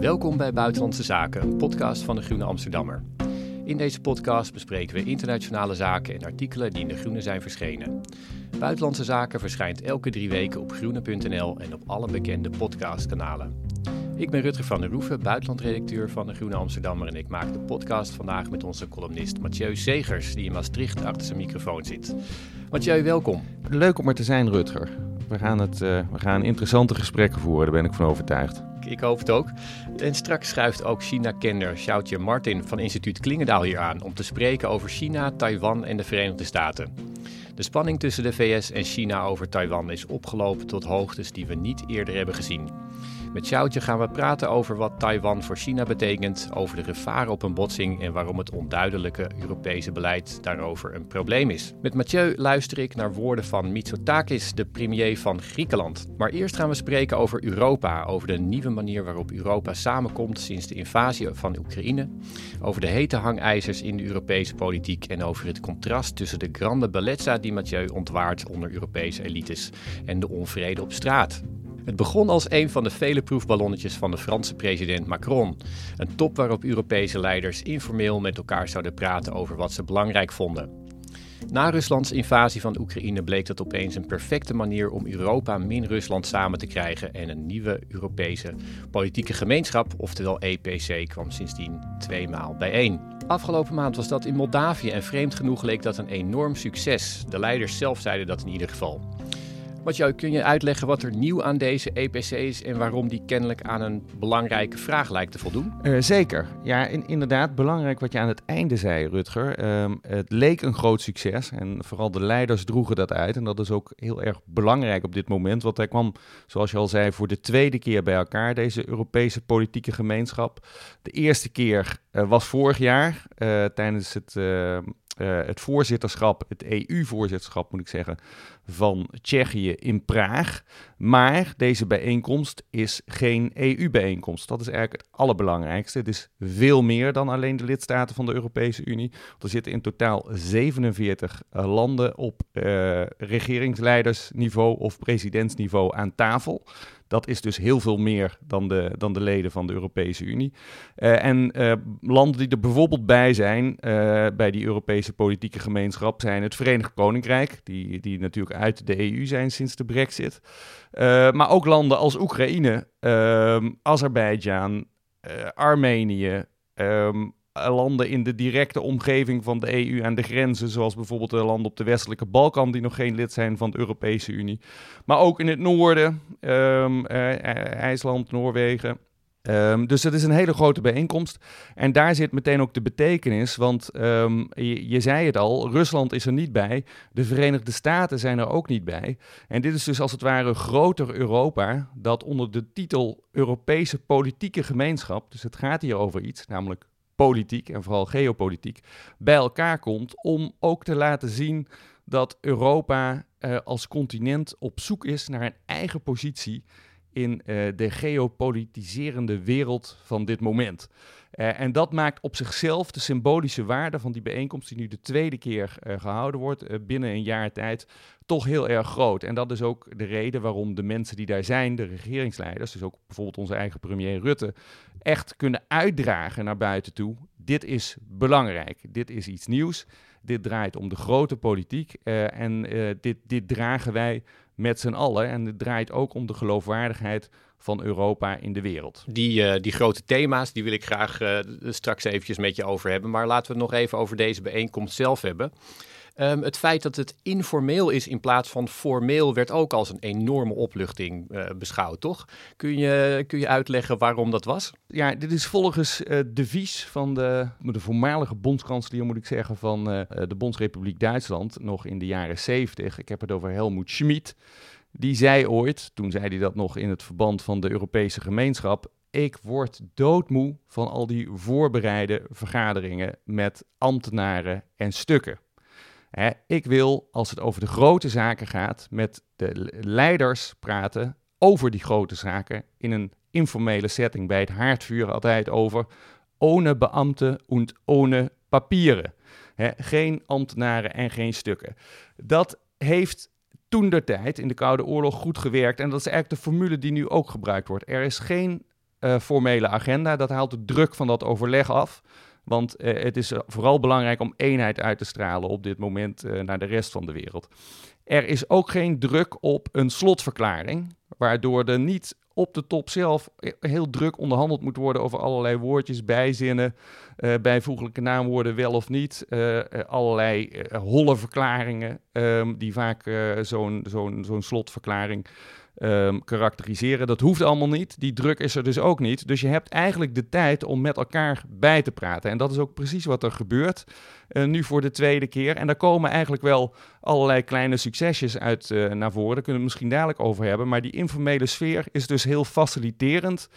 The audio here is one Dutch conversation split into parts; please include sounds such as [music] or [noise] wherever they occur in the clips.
Welkom bij Buitenlandse Zaken, een podcast van de Groene Amsterdammer. In deze podcast bespreken we internationale zaken en artikelen die in de Groene zijn verschenen. Buitenlandse Zaken verschijnt elke drie weken op groene.nl en op alle bekende podcastkanalen. Ik ben Rutger van der Roeven, buitenlandredacteur van de Groene Amsterdammer en ik maak de podcast vandaag met onze columnist Mathieu Segers, die in Maastricht achter zijn microfoon zit. Mathieu, welkom. Leuk om er te zijn, Rutger. We gaan, het, uh, we gaan interessante gesprekken voeren, daar ben ik van overtuigd. Ik hoop het ook. En straks schuift ook China-kenner Xiaotje Martin van instituut Klingendaal hier aan om te spreken over China, Taiwan en de Verenigde Staten. De spanning tussen de VS en China over Taiwan is opgelopen tot hoogtes die we niet eerder hebben gezien. Met Xiaotje gaan we praten over wat Taiwan voor China betekent, over de gevaren op een botsing en waarom het onduidelijke Europese beleid daarover een probleem is. Met Mathieu luister ik naar woorden van Mitsotakis, de premier van Griekenland. Maar eerst gaan we spreken over Europa, over de nieuwe manier waarop Europa samenkomt sinds de invasie van Oekraïne, over de hete hangijzers in de Europese politiek en over het contrast tussen de grande bellezza die Mathieu ontwaart onder Europese elites en de onvrede op straat. Het begon als een van de vele proefballonnetjes van de Franse president Macron. Een top waarop Europese leiders informeel met elkaar zouden praten over wat ze belangrijk vonden. Na Ruslands invasie van Oekraïne bleek dat opeens een perfecte manier om Europa min Rusland samen te krijgen en een nieuwe Europese politieke gemeenschap, oftewel EPC, kwam sindsdien tweemaal bijeen. Afgelopen maand was dat in Moldavië en vreemd genoeg leek dat een enorm succes. De leiders zelf zeiden dat in ieder geval. Mathieu, kun je uitleggen wat er nieuw aan deze EPC is en waarom die kennelijk aan een belangrijke vraag lijkt te voldoen? Uh, zeker. Ja, in, inderdaad, belangrijk wat je aan het einde zei, Rutger. Uh, het leek een groot succes en vooral de leiders droegen dat uit. En dat is ook heel erg belangrijk op dit moment, want hij kwam, zoals je al zei, voor de tweede keer bij elkaar, deze Europese politieke gemeenschap. De eerste keer uh, was vorig jaar uh, tijdens het uh, het voorzitterschap, het EU-voorzitterschap moet ik zeggen, van Tsjechië in Praag. Maar deze bijeenkomst is geen EU-bijeenkomst. Dat is eigenlijk het allerbelangrijkste. Het is veel meer dan alleen de lidstaten van de Europese Unie. Er zitten in totaal 47 uh, landen op uh, regeringsleidersniveau of presidentsniveau aan tafel. Dat is dus heel veel meer dan de, dan de leden van de Europese Unie. Uh, en uh, landen die er bijvoorbeeld bij zijn, uh, bij die Europese politieke gemeenschap, zijn het Verenigd Koninkrijk, die, die natuurlijk uit de EU zijn sinds de Brexit. maar ook landen als Oekraïne, Azerbeidzjan, Armenië. Um, landen in de directe omgeving van de EU aan de grenzen, zoals bijvoorbeeld de landen op de westelijke Balkan die nog geen lid zijn van de Europese Unie. Maar ook in het noorden, um, uh, IJsland, Noorwegen. Um, dus het is een hele grote bijeenkomst. En daar zit meteen ook de betekenis, want um, je, je, zei het al, Rusland is er niet bij, de Verenigde Staten zijn er ook niet bij. En dit is dus als het ware groter Europa dat onder de titel Europese politieke gemeenschap, dus het gaat hier over iets, namelijk politiek en vooral geopolitiek bij elkaar komt om ook te laten zien dat Europa uh, als continent op zoek is naar een eigen positie in uh, de geopolitiserende wereld van dit moment. Uh, en dat maakt op zichzelf de symbolische waarde van die bijeenkomst, die nu de tweede keer uh, gehouden wordt, binnen een jaar tijd, toch heel erg groot. En dat is ook de reden waarom de mensen die daar zijn, de regeringsleiders, dus ook bijvoorbeeld onze eigen premier Rutte, echt kunnen uitdragen naar buiten toe. Dit is belangrijk, dit is iets nieuws, dit draait om de grote politiek en dit, dit dragen wij met z'n allen. En het draait ook om de geloofwaardigheid van Europa in de wereld. Die, uh, die grote thema's, die wil ik graag straks eventjes met je over hebben. Maar laten we het nog even over deze bijeenkomst zelf hebben. Um, het feit dat het informeel is in plaats van formeel werd ook als een enorme opluchting uh, beschouwd, toch? Kun je, kun je uitleggen waarom dat was? Ja, dit is volgens uh, de vies van de, de voormalige bondskanselier, moet ik zeggen, van uh, de Bondsrepubliek Duitsland, nog in de jaren 70. Ik heb het over Helmoet Schmid. Die zei ooit, toen zei hij dat nog in het verband van de Europese gemeenschap, ik word doodmoe van al die voorbereide vergaderingen met ambtenaren en stukken. Ik wil, als het over de grote zaken gaat, met de leiders praten over die grote zaken in een informele setting. Bij het haardvuur altijd over ohne beambten en ohne papieren. Geen ambtenaren en geen stukken. Dat heeft toen de tijd in de Koude Oorlog goed gewerkt. En dat is eigenlijk de formule die nu ook gebruikt wordt. Er is geen formele agenda. Dat haalt de druk van dat overleg af. Want het is vooral belangrijk om eenheid uit te stralen op dit moment naar de rest van de wereld. Er is ook geen druk op een slotverklaring, waardoor er niet op de top zelf heel druk onderhandeld moet worden over allerlei woordjes, bijzinnen, uh, bijvoeglijke naamwoorden wel of niet, uh, allerlei holle verklaringen um, die vaak zo'n zo'n zo'n slotverklaring um, karakteriseren. Dat hoeft allemaal niet. Die druk is er dus ook niet. Dus je hebt eigenlijk de tijd om met elkaar bij te praten. En dat is ook precies wat er gebeurt. Uh, nu voor de tweede keer. En daar komen eigenlijk wel allerlei kleine succesjes uit uh, naar voren. Daar kunnen we het misschien dadelijk over hebben. Maar die informele sfeer is dus heel faciliterend.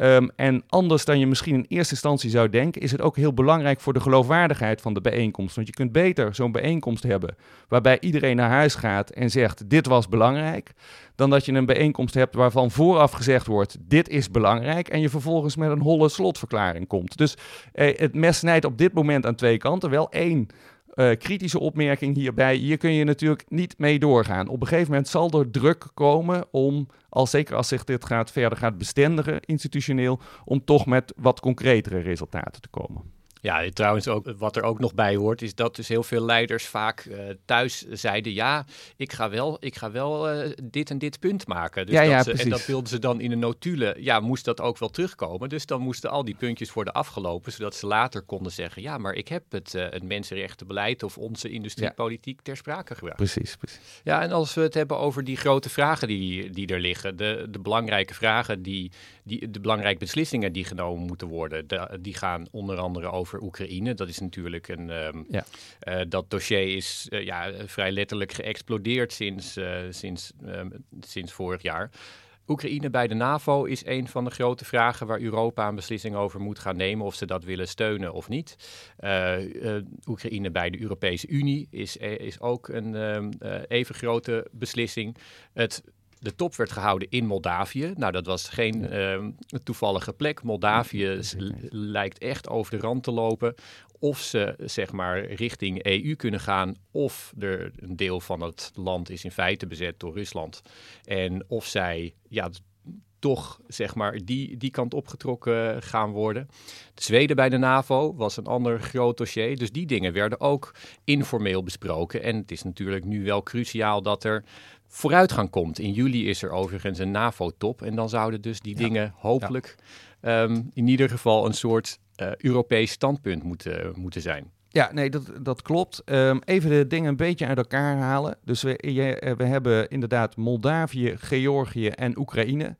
Um, en anders dan je misschien in eerste instantie zou denken, is het ook heel belangrijk voor de geloofwaardigheid van de bijeenkomst. Want je kunt beter zo'n bijeenkomst hebben waarbij iedereen naar huis gaat en zegt: Dit was belangrijk. Dan dat je een bijeenkomst hebt waarvan vooraf gezegd wordt: Dit is belangrijk. En je vervolgens met een holle slotverklaring komt. Dus eh, het mes snijdt op dit moment aan twee kanten. Wel één uh, kritische opmerking hierbij. Hier kun je natuurlijk niet mee doorgaan. Op een gegeven moment zal er druk komen om, al zeker als zich dit gaat, verder gaat bestendigen institutioneel, om toch met wat concretere resultaten te komen. Ja, trouwens ook wat er ook nog bij hoort, is dat dus heel veel leiders vaak uh, thuis zeiden: ja, ik ga wel, ik ga wel uh, dit en dit punt maken. Dus ja, dat ja, ze, en dat wilden ze dan in een notulen. Ja, moest dat ook wel terugkomen. Dus dan moesten al die puntjes worden afgelopen, zodat ze later konden zeggen: ja, maar ik heb het, uh, het mensenrechtenbeleid of onze industriepolitiek ja. ter sprake gebracht. Precies, precies. Ja, en als we het hebben over die grote vragen die, die er liggen, de, de belangrijke vragen, die, die, de belangrijke beslissingen die genomen moeten worden, de, die gaan onder andere over Oekraïne. Dat is natuurlijk een. Um, ja. uh, dat dossier is uh, ja, vrij letterlijk geëxplodeerd sinds, uh, sinds, um, sinds vorig jaar. Oekraïne bij de NAVO is een van de grote vragen waar Europa een beslissing over moet gaan nemen of ze dat willen steunen of niet. Oekraïne bij de Europese Unie is, is ook een um, even grote beslissing. Het de top werd gehouden in Moldavië. Nou, dat was geen uh, toevallige plek. Moldavië lijkt echt over de rand te lopen. Of ze zeg maar richting EU kunnen gaan, of er een deel van het land is in feite bezet door Rusland. En of zij ja, toch zeg maar die, die kant opgetrokken gaan worden. De Zweden bij de NAVO was een ander groot dossier. Dus die dingen werden ook informeel besproken. En het is natuurlijk nu wel cruciaal dat er vooruitgang komt. In juli is er overigens een NAVO-top. En dan zouden dus die dingen hopelijk ja. um, in ieder geval een soort uh, Europees standpunt moeten, moeten zijn. Ja, nee, dat, dat klopt. Um, even de dingen een beetje uit elkaar halen. Dus we, je, we hebben inderdaad Moldavië, Georgië en Oekraïne.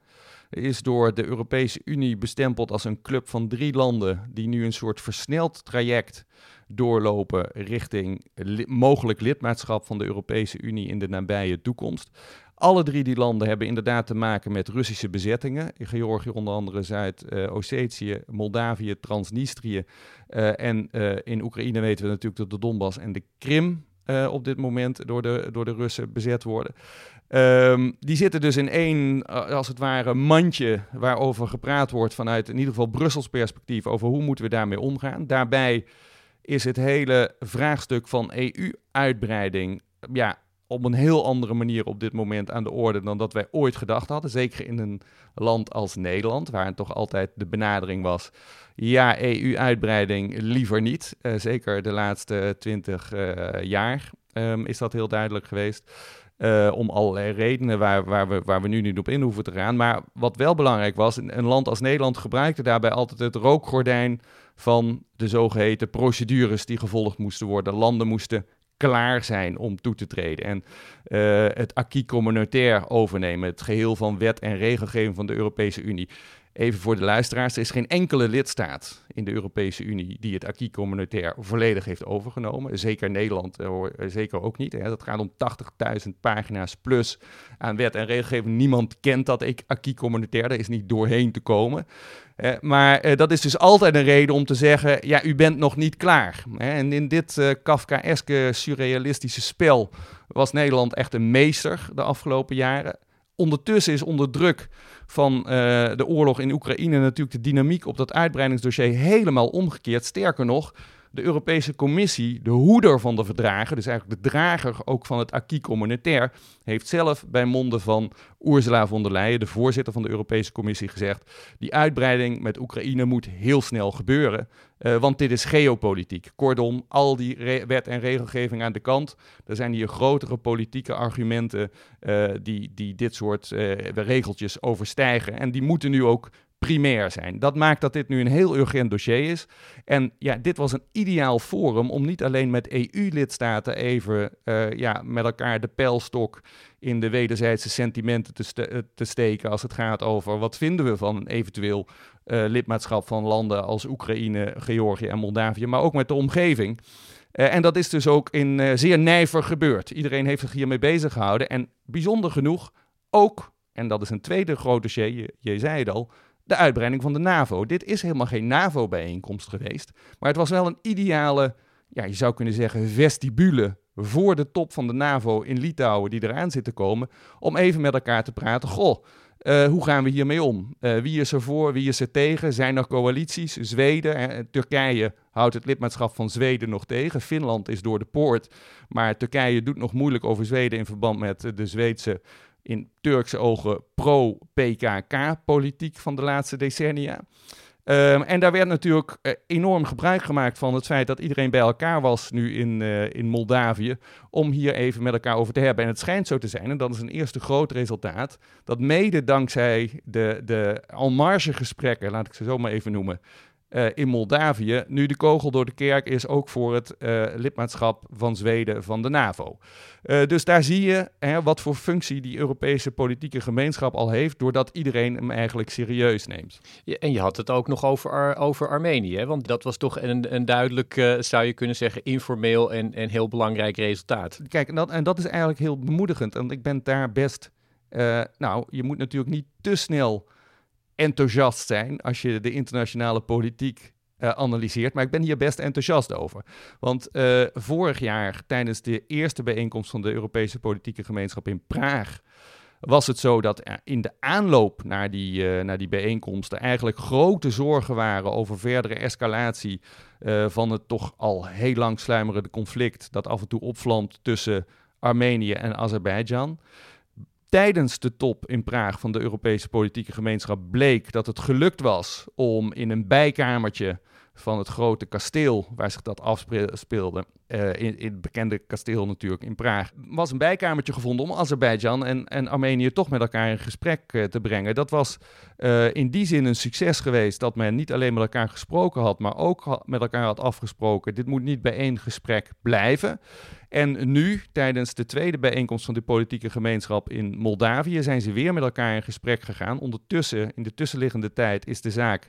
Is door de Europese Unie bestempeld als een club van drie landen die nu een soort versneld traject doorlopen richting li mogelijk lidmaatschap van de Europese Unie in de nabije toekomst. Alle drie die landen hebben inderdaad te maken met Russische bezettingen. In Georgië onder andere Zuid-Ossetië, Moldavië, Transnistrië. Uh, en uh, in Oekraïne weten we natuurlijk dat de Donbass en de Krim uh, op dit moment door de, door de Russen bezet worden. Um, die zitten dus in één, als het ware, mandje waarover gepraat wordt vanuit in ieder geval Brussels perspectief over hoe moeten we daarmee omgaan. Daarbij is het hele vraagstuk van EU-uitbreiding ja, op een heel andere manier op dit moment aan de orde dan dat wij ooit gedacht hadden. Zeker in een land als Nederland, waar toch altijd de benadering was: ja, EU-uitbreiding liever niet. Uh, zeker de laatste twintig uh, jaar um, is dat heel duidelijk geweest. Uh, om allerlei redenen waar, waar, we, waar we nu niet op in hoeven te gaan. Maar wat wel belangrijk was, een, een land als Nederland gebruikte daarbij altijd het rookgordijn van de zogeheten procedures die gevolgd moesten worden. Landen moesten klaar zijn om toe te treden. En uh, het acquis communautaire overnemen, het geheel van wet en regelgeving van de Europese Unie. Even voor de luisteraars, er is geen enkele lidstaat in de Europese Unie die het acquis communautaire volledig heeft overgenomen. Zeker Nederland, uh, zeker ook niet. Dat gaat om 80.000 pagina's plus aan wet en regelgeving. Niemand kent dat acquis communautaire, daar is niet doorheen te komen. Uh, maar dat is dus altijd een reden om te zeggen, ja, u bent nog niet klaar. En in dit Kafkaeske surrealistische spel was Nederland echt een meester de afgelopen jaren. Ondertussen is onder druk van de oorlog in Oekraïne natuurlijk de dynamiek op dat uitbreidingsdossier helemaal omgekeerd. Sterker nog, de Europese Commissie, de hoeder van de verdragen, dus eigenlijk de drager ook van het acquis communautaire, heeft zelf bij monden van Ursula von der Leyen, de voorzitter van de Europese Commissie, gezegd: die uitbreiding met Oekraïne moet heel snel gebeuren, uh, want dit is geopolitiek. Kortom, al die wet en regelgeving aan de kant. Er zijn hier grotere politieke argumenten uh, die, die dit soort uh, regeltjes overstijgen. En die moeten nu ook primair zijn. Dat maakt dat dit nu een heel urgent dossier is. En ja, dit was een ideaal forum om niet alleen met EU-lidstaten even uh, ja, met elkaar de pijlstok in de wederzijdse sentimenten te, eh, te, steken als het gaat over wat vinden we van een eventueel uh, lidmaatschap van landen als Oekraïne, Georgië en Moldavië, maar ook met de omgeving. En dat is dus ook in zeer nijver gebeurd. Iedereen heeft zich hiermee bezig gehouden. En bijzonder genoeg ook, en dat is een tweede groot dossier, je, je zei het al, de uitbreiding van de NAVO. Dit is helemaal geen NAVO-bijeenkomst geweest, maar het was wel een ideale, ja, je zou kunnen zeggen, vestibule voor de top van de NAVO in Litouwen die eraan zit te komen, om even met elkaar te praten. Goh, uh, hoe gaan we hiermee om? Uh, wie is er voor, wie is er tegen? Zijn er coalities? Zweden, Turkije houdt het lidmaatschap van Zweden nog tegen. Finland is door de poort, maar Turkije doet nog moeilijk over Zweden in verband met de Zweedse in Turkse ogen pro-PKK-politiek van de laatste decennia. Um, en daar werd natuurlijk uh, enorm gebruik gemaakt van het feit dat iedereen bij elkaar was nu in, uh, in Moldavië. Om hier even met elkaar over te hebben. En het schijnt zo te zijn, en dat is een eerste groot resultaat. Dat mede dankzij de, de almarge gesprekken, laat ik ze zo maar even noemen. Uh, in Moldavië nu de kogel door de kerk is ook voor het uh, lidmaatschap van Zweden van de NAVO. Uh, dus daar zie je hè, wat voor functie die Europese politieke gemeenschap al heeft, doordat iedereen hem eigenlijk serieus neemt. Ja, en je had het ook nog over, Ar over Armenië, hè? want dat was toch een, een duidelijk, zou je kunnen zeggen, informeel en, en heel belangrijk resultaat. Kijk, en dat, en dat is eigenlijk heel bemoedigend, want ik ben daar best, nou, je moet natuurlijk niet te snel enthousiast zijn als je de internationale politiek uh, analyseert. Maar ik ben hier best enthousiast over. Want uh, vorig jaar, tijdens de eerste bijeenkomst van de Europese Politieke Gemeenschap in Praag, was het zo dat in de aanloop naar die, uh, naar die bijeenkomsten eigenlijk grote zorgen waren over verdere escalatie van het toch al heel lang sluimerende conflict dat af en toe opvlamt tussen Armenië en Azerbeidzjan tijdens de top in Praag van de Europese politieke gemeenschap bleek dat het gelukt was om in een bijkamertje van het grote kasteel waar zich dat afspeelde, uh, in, in, het bekende kasteel natuurlijk in Praag, was een bijkamertje gevonden om Azerbeidzjan en, en Armenië toch met elkaar in gesprek uh, te brengen. Dat was uh, in die zin een succes geweest dat men niet alleen met elkaar gesproken had, maar ook met elkaar had afgesproken. Dit moet niet bij één gesprek blijven. En nu, tijdens de tweede bijeenkomst van de politieke gemeenschap in Moldavië, zijn ze weer met elkaar in gesprek gegaan. Ondertussen, in de tussenliggende tijd, is de zaak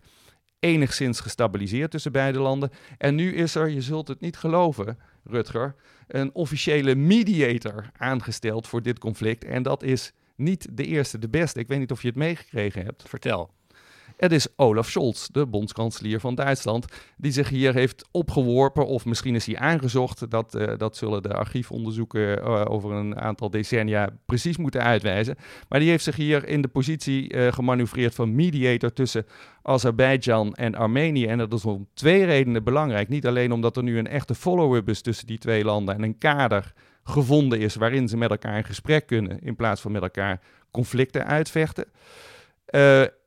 enigszins gestabiliseerd tussen beide landen. En nu is er, je zult het niet geloven, Rutger, een officiële mediator aangesteld voor dit conflict. En dat is niet de eerste, de beste. Ik weet niet of je het meegekregen hebt. Vertel. Het is Olaf Scholz, de bondskanselier van Duitsland, die zich hier heeft opgeworpen. Of misschien is hij aangezocht. Dat, uh, dat zullen de archiefonderzoeken uh, over een aantal decennia precies moeten uitwijzen. Maar die heeft zich hier in de positie uh, gemanoeuvreerd van mediator tussen Azerbeidzjan en Armenië. En dat is om twee redenen belangrijk. Niet alleen omdat er nu een echte follow-up is tussen die twee landen en een kader gevonden is waarin ze met elkaar in gesprek kunnen in plaats van met elkaar conflicten uitvechten.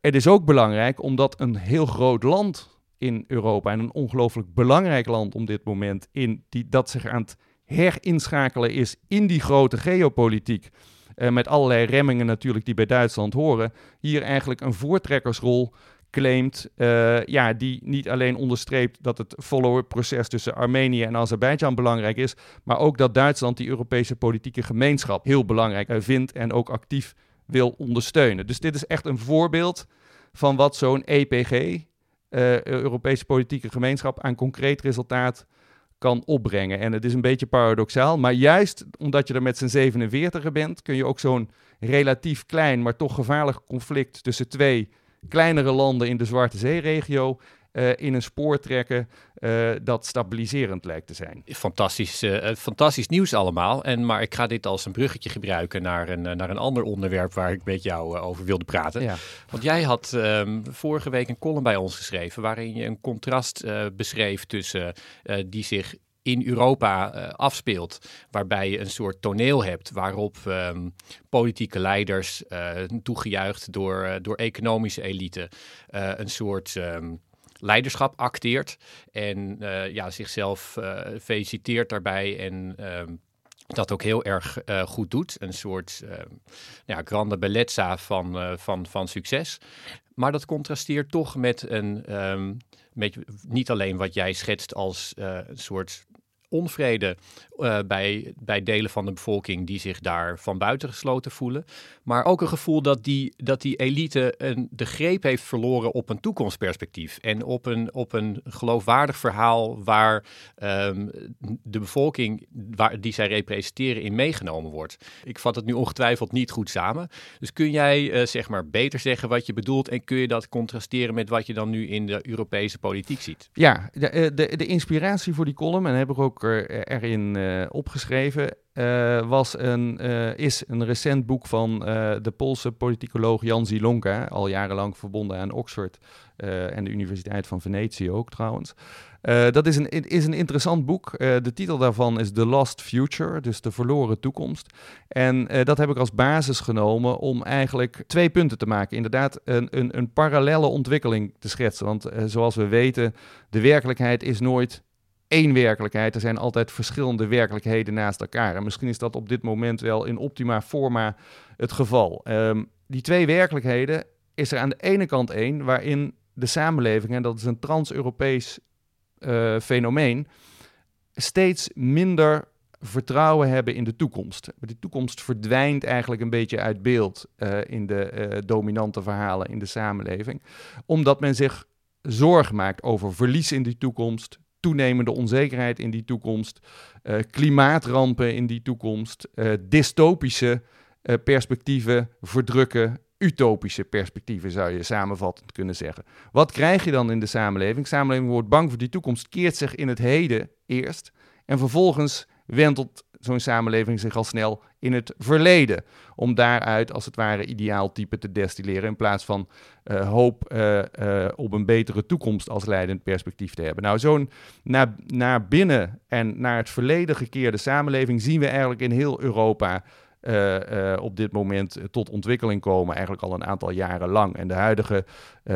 Het is ook belangrijk omdat een heel groot land in Europa en een ongelooflijk belangrijk land om dit moment in die, dat zich aan het herinschakelen is in die grote geopolitiek. Uh, met allerlei remmingen natuurlijk die bij Duitsland horen. Hier eigenlijk een voortrekkersrol claimt, uh, ja, die niet alleen onderstreept dat het follow-up proces tussen Armenië en Azerbeidzjan belangrijk is, maar ook dat Duitsland die Europese politieke gemeenschap heel belangrijk vindt en ook actief wil ondersteunen. Dus dit is echt een voorbeeld van wat zo'n EPG, uh, Europese Politieke Gemeenschap, aan concreet resultaat kan opbrengen. En het is een beetje paradoxaal, maar juist omdat je er met z'n 47 bent, kun je ook zo'n relatief klein, maar toch gevaarlijk conflict tussen twee kleinere landen in de Zwarte Zee-regio in een spoor trekken dat stabiliserend lijkt te zijn. Fantastisch, fantastisch nieuws allemaal. En, maar ik ga dit als een bruggetje gebruiken naar een, naar een ander onderwerp waar ik met jou over wilde praten. Ja. Want jij had ehm, vorige week een column bij ons geschreven waarin je een contrast beschreef tussen die zich in Europa uh, afspeelt. Waarbij je een soort toneel hebt waarop um, politieke leiders, uh, toegejuicht door, uh, door economische elite, een soort um, leiderschap acteert. En ja, zichzelf feliciteert daarbij en um, dat ook heel erg uh, goed doet. Een soort uh, ja, grande bellezza van, uh, van, van succes. Maar dat contrasteert toch met een. Um, met niet alleen wat jij schetst als een soort onvrede uh, bij, bij delen van de bevolking die zich daar van buiten gesloten voelen. Maar ook een gevoel dat die, dat die elite een, de greep heeft verloren op een toekomstperspectief. En op een, op een geloofwaardig verhaal waar um, de bevolking waar, die zij representeren in meegenomen wordt. Ik vat het nu ongetwijfeld niet goed samen. Dus kun jij uh, zeg maar beter zeggen wat je bedoelt en kun je dat contrasteren met wat je dan nu in de Europese politiek ziet? Ja, de, eh, de, de inspiratie voor die column, en heb ik ook erin uh, opgeschreven, uh, was een, uh, is een recent boek van de Poolse politicoloog Jan Zilonka, al jarenlang verbonden aan Oxford en de Universiteit van Venetië ook trouwens. dat is een, is een interessant boek. de titel daarvan is The Lost Future, dus de verloren toekomst. En dat heb ik als basis genomen om eigenlijk twee punten te maken. Inderdaad, een, een, een parallelle ontwikkeling te schetsen. Want zoals we weten, de werkelijkheid is nooit één werkelijkheid. Er zijn altijd verschillende werkelijkheden naast elkaar. En misschien is dat op dit moment wel in optima forma het geval. Um, die twee werkelijkheden is er aan de ene kant één waarin de samenleving, en dat is een trans-Europees uh, fenomeen, steeds minder vertrouwen hebben in de toekomst. De toekomst verdwijnt eigenlijk een beetje uit beeld uh, in de uh, dominante verhalen in de samenleving, omdat men zich zorg maakt over verlies in die toekomst, toenemende onzekerheid in die toekomst, uh, klimaatrampen in die toekomst, uh, dystopische uh, perspectieven verdrukken, utopische perspectieven zou je samenvattend kunnen zeggen. Wat krijg je dan in de samenleving? De samenleving wordt bang voor die toekomst, keert zich in het heden eerst en vervolgens wentelt zo'n samenleving zich al snel in het verleden. Om daaruit als het ware ideaaltype te destilleren. In plaats van uh, hoop uh, uh, op een betere toekomst als leidend perspectief te hebben. Nou, zo'n naar, naar binnen en naar het verleden gekeerde samenleving zien we eigenlijk in heel Europa. op dit moment tot ontwikkeling komen, eigenlijk al een aantal jaren lang. En de huidige,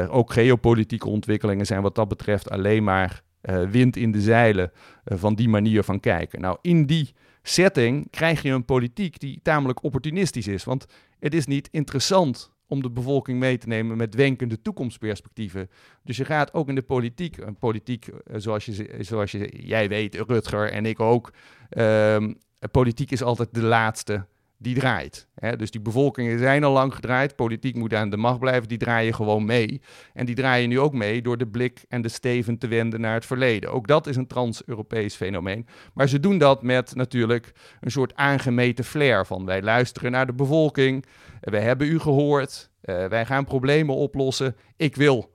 ook geopolitieke ontwikkelingen zijn wat dat betreft alleen maar wind in de zeilen van die manier van kijken. Nou, in die setting krijg je een politiek die tamelijk opportunistisch is. Want het is niet interessant om de bevolking mee te nemen met wenkende toekomstperspectieven. Dus je gaat ook in de politiek, een politiek eh, zoals, je, zoals je, jij weet, Rutger en ik ook, uh, politiek is altijd de laatste die draait. Hè? Dus die bevolkingen zijn al lang gedraaid. Politiek moet aan de macht blijven. Die draaien gewoon mee. En die draaien nu ook mee door de blik en de steven te wenden naar het verleden. Ook dat is een trans-Europees fenomeen. Maar ze doen dat met natuurlijk een soort aangemeten flair van wij luisteren naar de bevolking. Wij hebben u gehoord. Uh, wij gaan problemen oplossen. Ik wil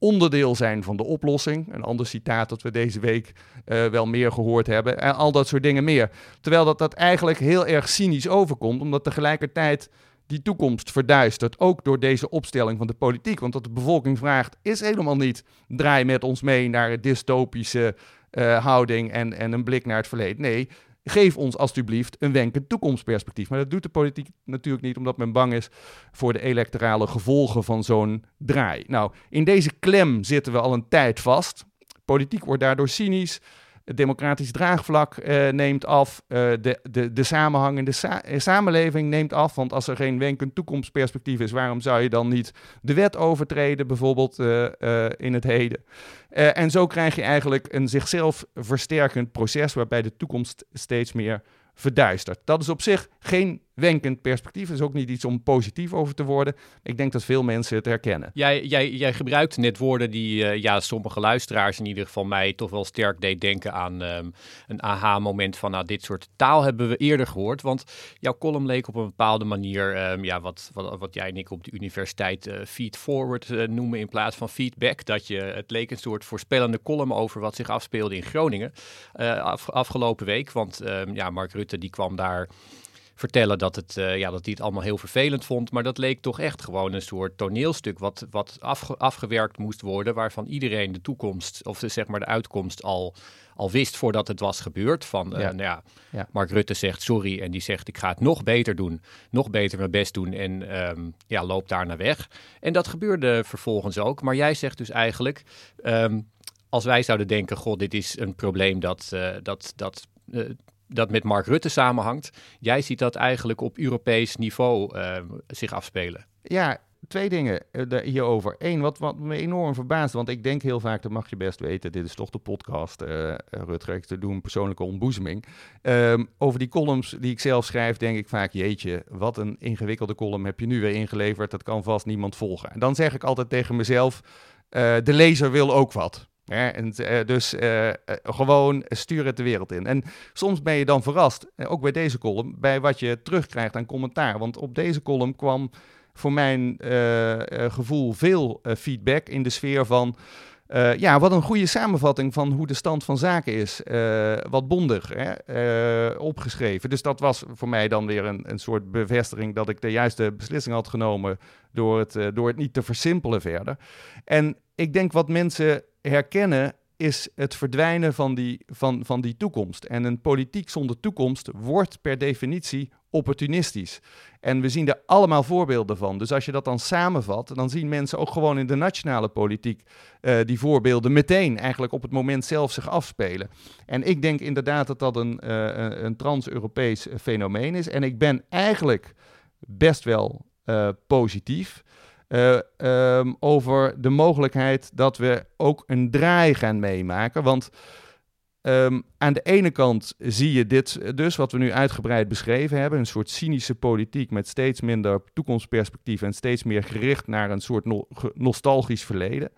onderdeel zijn van de oplossing. Een ander citaat dat we deze week uh, wel meer gehoord hebben. En al dat soort dingen meer. Terwijl dat, dat eigenlijk heel erg cynisch overkomt, omdat tegelijkertijd die toekomst verduistert. Ook door deze opstelling van de politiek. Want wat de bevolking vraagt is helemaal niet draai met ons mee naar een dystopische uh, houding en, en een blik naar het verleden. Nee, Geef ons alstublieft een wenkend toekomstperspectief. Maar dat doet de politiek natuurlijk niet, omdat men bang is voor de electorale gevolgen van zo'n draai. Nou, in deze klem zitten we al een tijd vast. Politiek wordt daardoor cynisch. Het democratisch draagvlak uh, neemt af. Uh, de, de, de samenhang in de sa eh, samenleving neemt af. Want als er geen wenkend toekomstperspectief is, waarom zou je dan niet de wet overtreden, bijvoorbeeld in het heden? en zo krijg je eigenlijk een zichzelf versterkend proces waarbij de toekomst steeds meer verduistert. Dat is op zich geen wenkend perspectief. Is ook niet iets om positief over te worden. Ik denk dat veel mensen het herkennen. Jij, jij, jij gebruikt net woorden die uh, ja, sommige luisteraars in ieder geval mij toch wel sterk deed denken aan um, een aha-moment van nou, dit soort taal hebben we eerder gehoord. Want jouw column leek op een bepaalde manier, um, ja, wat, wat, wat jij en ik op de universiteit uh, feed forward uh, noemen in plaats van feedback. Dat je, het leek een soort voorspellende column over wat zich afspeelde in Groningen af, afgelopen week. Want um, ja, Mark Rutte die kwam daar vertellen dat, het, uh, ja, dat hij het allemaal heel vervelend vond. Maar dat leek toch echt gewoon een soort toneelstuk wat, wat afge afgewerkt moest worden. Waarvan iedereen de toekomst, of de, zeg maar de uitkomst al, al wist voordat het was gebeurd. Van, uh, ja. Nou ja, ja. Mark Rutte zegt sorry en die zegt ik ga het nog beter doen. Nog beter mijn best doen en um, ja, loopt daar naar weg. En dat gebeurde vervolgens ook. Maar jij zegt dus eigenlijk... Um, als wij zouden denken, god, dit is een probleem dat, uh, dat, dat dat met Mark Rutte samenhangt. Jij ziet dat eigenlijk op Europees niveau uh, zich afspelen. Ja, twee dingen uh, hierover. Eén, wat, wat me enorm verbaast, want ik denk heel vaak, dat mag je best weten, dit is toch de podcast, uh, Rutger, te doen persoonlijke ontboezeming. Um, over die columns die ik zelf schrijf, denk ik vaak, jeetje, wat een ingewikkelde column heb je nu weer ingeleverd, dat kan vast niemand volgen. En dan zeg ik altijd tegen mezelf, de lezer wil ook wat. En, uh, dus uh, uh, gewoon stuur het de wereld in. En soms ben je dan verrast, ook bij deze column, bij wat je terugkrijgt aan commentaar. Want op deze column kwam voor mijn gevoel veel feedback in de sfeer van... ja, wat een goede samenvatting van hoe de stand van zaken is. wat bondig hè? opgeschreven. Dus dat was voor mij dan weer een, een soort bevestiging dat ik de juiste beslissing had genomen door het, door het niet te versimpelen verder. En ik denk wat mensen herkennen is het verdwijnen van die, van, van die toekomst. En een politiek zonder toekomst wordt per definitie opportunistisch. En we zien er allemaal voorbeelden van. Dus als je dat dan samenvat, dan zien mensen ook gewoon in de nationale politiek uh, die voorbeelden meteen eigenlijk op het moment zelf zich afspelen. En ik denk inderdaad dat dat een, uh, een trans-Europees fenomeen is. En ik ben eigenlijk best wel uh, positief. Uh, um, over de mogelijkheid dat we ook een draai gaan meemaken. Want um, aan de ene kant zie je dit dus, wat we nu uitgebreid beschreven hebben, een soort cynische politiek met steeds minder toekomstperspectief en steeds meer gericht naar een soort no nostalgisch verleden.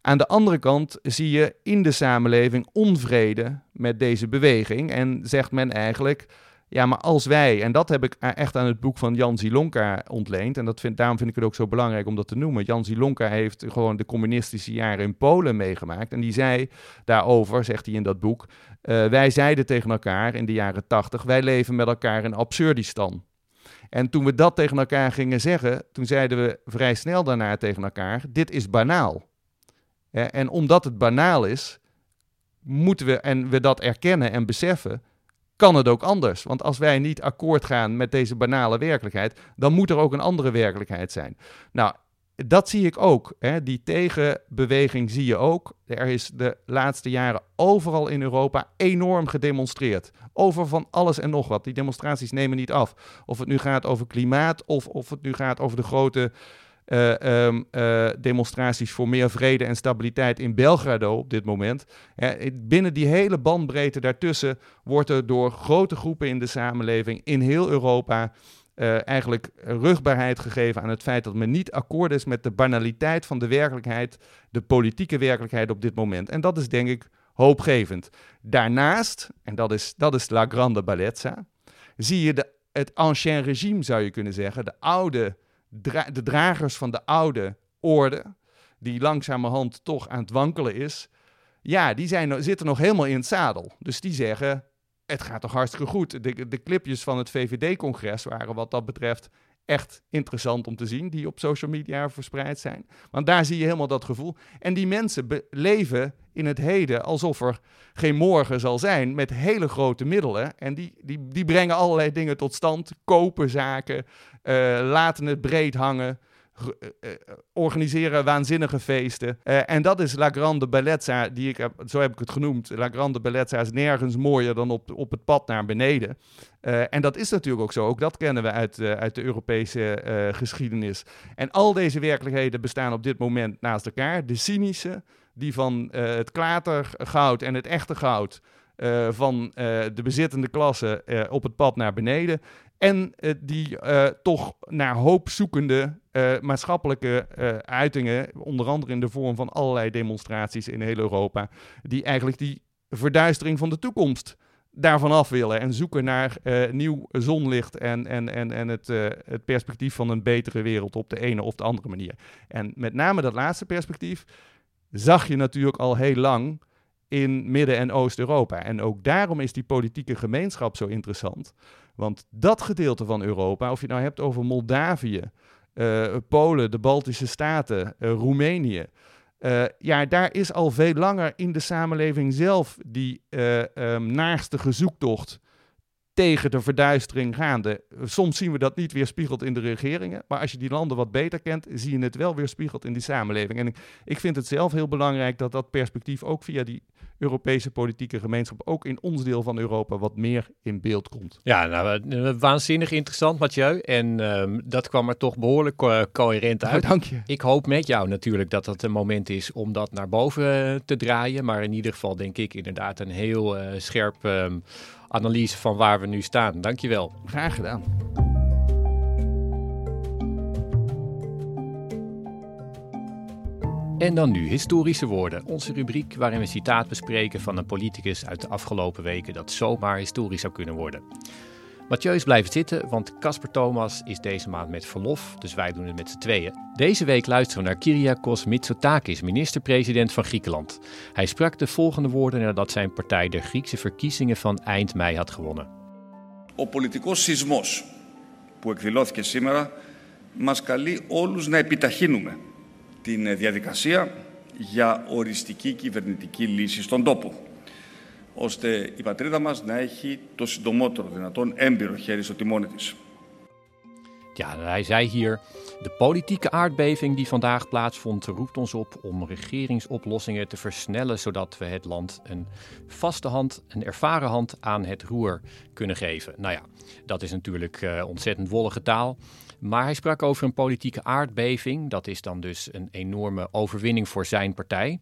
Aan de andere kant zie je in de samenleving onvrede met deze beweging en zegt men eigenlijk ja, maar als wij, en dat heb ik echt aan het boek van Jan Zilonka ontleend, en dat vind, daarom vind ik het ook zo belangrijk om dat te noemen. Jan Zilonka heeft gewoon de communistische jaren in Polen meegemaakt. En die zei daarover, zegt hij in dat boek, uh, wij zeiden tegen elkaar in de jaren tachtig, wij leven met elkaar in Absurdistan. En toen we dat tegen elkaar gingen zeggen, toen zeiden we vrij snel daarna tegen elkaar, dit is banaal. en omdat het banaal is, moeten we, en we dat erkennen en beseffen, kan het ook anders. Want als wij niet akkoord gaan met deze banale werkelijkheid, dan moet er ook een andere werkelijkheid zijn. Nou, dat zie ik ook. Hè. Die tegenbeweging zie je ook. Er is de laatste jaren overal in Europa enorm gedemonstreerd. Over van alles en nog wat. Die demonstraties nemen niet af. Of het nu gaat over klimaat of of het nu gaat over de grote uh, um, uh, demonstraties voor meer vrede en stabiliteit in Belgrado op dit moment. binnen die hele bandbreedte daartussen wordt er door grote groepen in de samenleving in heel Europa uh, eigenlijk rugbaarheid gegeven aan het feit dat men niet akkoord is met de banaliteit van de werkelijkheid, de politieke werkelijkheid op dit moment. En dat is denk ik hoopgevend. Daarnaast, en dat is, dat is La Grande Bellezza, zie je de, het ancien regime, zou je kunnen zeggen, de oude de dragers van de oude orde, die langzamerhand toch aan het wankelen is, ja, die zijn, zitten nog helemaal in het zadel. Dus die zeggen, het gaat toch hartstikke goed. De, de clipjes van het VVD-congres waren wat dat betreft echt interessant om te zien, die op social media verspreid zijn. Want daar zie je helemaal dat gevoel. En die mensen leven in het heden alsof er geen morgen zal zijn, met hele grote middelen. En die, die, die brengen allerlei dingen tot stand, kopen zaken, uh, laten het breed hangen. Uh, organiseren waanzinnige feesten. En dat is La Grande Bellezza, die ik heb, zo heb ik het genoemd. La Grande Bellezza is nergens mooier dan op, op het pad naar beneden. En dat is natuurlijk ook zo. Ook dat kennen we uit, uit de Europese geschiedenis. En al deze werkelijkheden bestaan op dit moment naast elkaar. De cynische, die van het klatergoud en het echte goud van de bezittende klasse op het pad naar beneden. En die toch naar hoop zoekende maatschappelijke uitingen, onder andere in de vorm van allerlei demonstraties in heel Europa, die eigenlijk die verduistering van de toekomst daarvan af willen en zoeken naar nieuw zonlicht en, en, en, en het, het perspectief van een betere wereld op de ene of de andere manier. En met name dat laatste perspectief zag je natuurlijk al heel lang in Midden- en Oost-Europa. En ook daarom is die politieke gemeenschap zo interessant. Want dat gedeelte van Europa, of je nou hebt over Moldavië, uh, Polen, de Baltische Staten, Roemenië, uh, ja, daar is al veel langer in de samenleving zelf die um, naarstige zoektocht tegen de verduistering gaande. Soms zien we dat niet weerspiegeld in de regeringen, maar als je die landen wat beter kent, zie je het wel weerspiegeld in die samenleving. En ik, ik vind het zelf heel belangrijk dat dat perspectief ook via die Europese politieke gemeenschap ook in ons deel van Europa wat meer in beeld komt. Ja, nou, waanzinnig interessant, Mathieu. En um, dat kwam er toch behoorlijk co coherent uit. [laughs] dank je. Ik hoop met jou natuurlijk dat het een moment is om dat naar boven te draaien. Maar in ieder geval denk ik inderdaad een heel uh, scherp um, analyse van waar we nu staan. Dankjewel. Graag gedaan. En dan nu historische woorden, onze rubriek waarin we citaat bespreken van een politicus uit de afgelopen weken dat zomaar historisch zou kunnen worden. Mathieu is blijven zitten, want Casper Thomas is deze maand met verlof, dus wij doen het met z'n tweeën. Deze week luisteren we naar Kyriakos Mitsotakis, minister-president van Griekenland. Hij sprak de volgende woorden nadat zijn partij de Griekse verkiezingen van eind mei had gewonnen. Ο πολιτικός σεισμός που εκδηλώθηκε σήμερα μας καλεί όλους να επιταχύνουμε την διαδικασία για οριστική κυβερνητική λύση στον τόπο ώστε η πατρίδα μας να έχει το συντομότερο δυνατόν έμπειρο χέρι στο τιμόνι της. Ja, hij zei hier: De politieke aardbeving die vandaag plaatsvond, roept ons op om regeringsoplossingen te versnellen, zodat we het land een vaste hand, een ervaren hand aan het roer kunnen geven. Nou ja, dat is natuurlijk uh, ontzettend wollige taal. Maar hij sprak over een politieke aardbeving. Dat is dan dus een enorme overwinning voor zijn partij.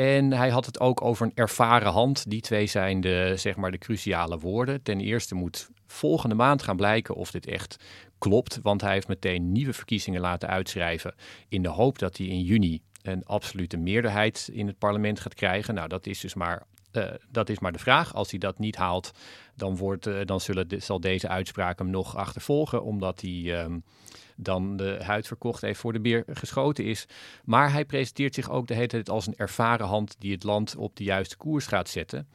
En hij had het ook over een ervaren hand. Die twee zijn de, zeg maar, de cruciale woorden. Ten eerste moet volgende maand gaan blijken of dit echt klopt. Want hij heeft meteen nieuwe verkiezingen laten uitschrijven. In de hoop dat hij in juni een absolute meerderheid in het parlement gaat krijgen. Nou, dat is dus maar uh, dat is maar de vraag. Als hij dat niet haalt, dan, wordt, uh, dan zullen zal deze uitspraak hem nog achtervolgen, omdat hij um, dan de huid verkocht heeft voor de beer geschoten is. Maar hij presenteert zich ook de hele tijd als een ervaren hand die het land op de juiste koers gaat zetten.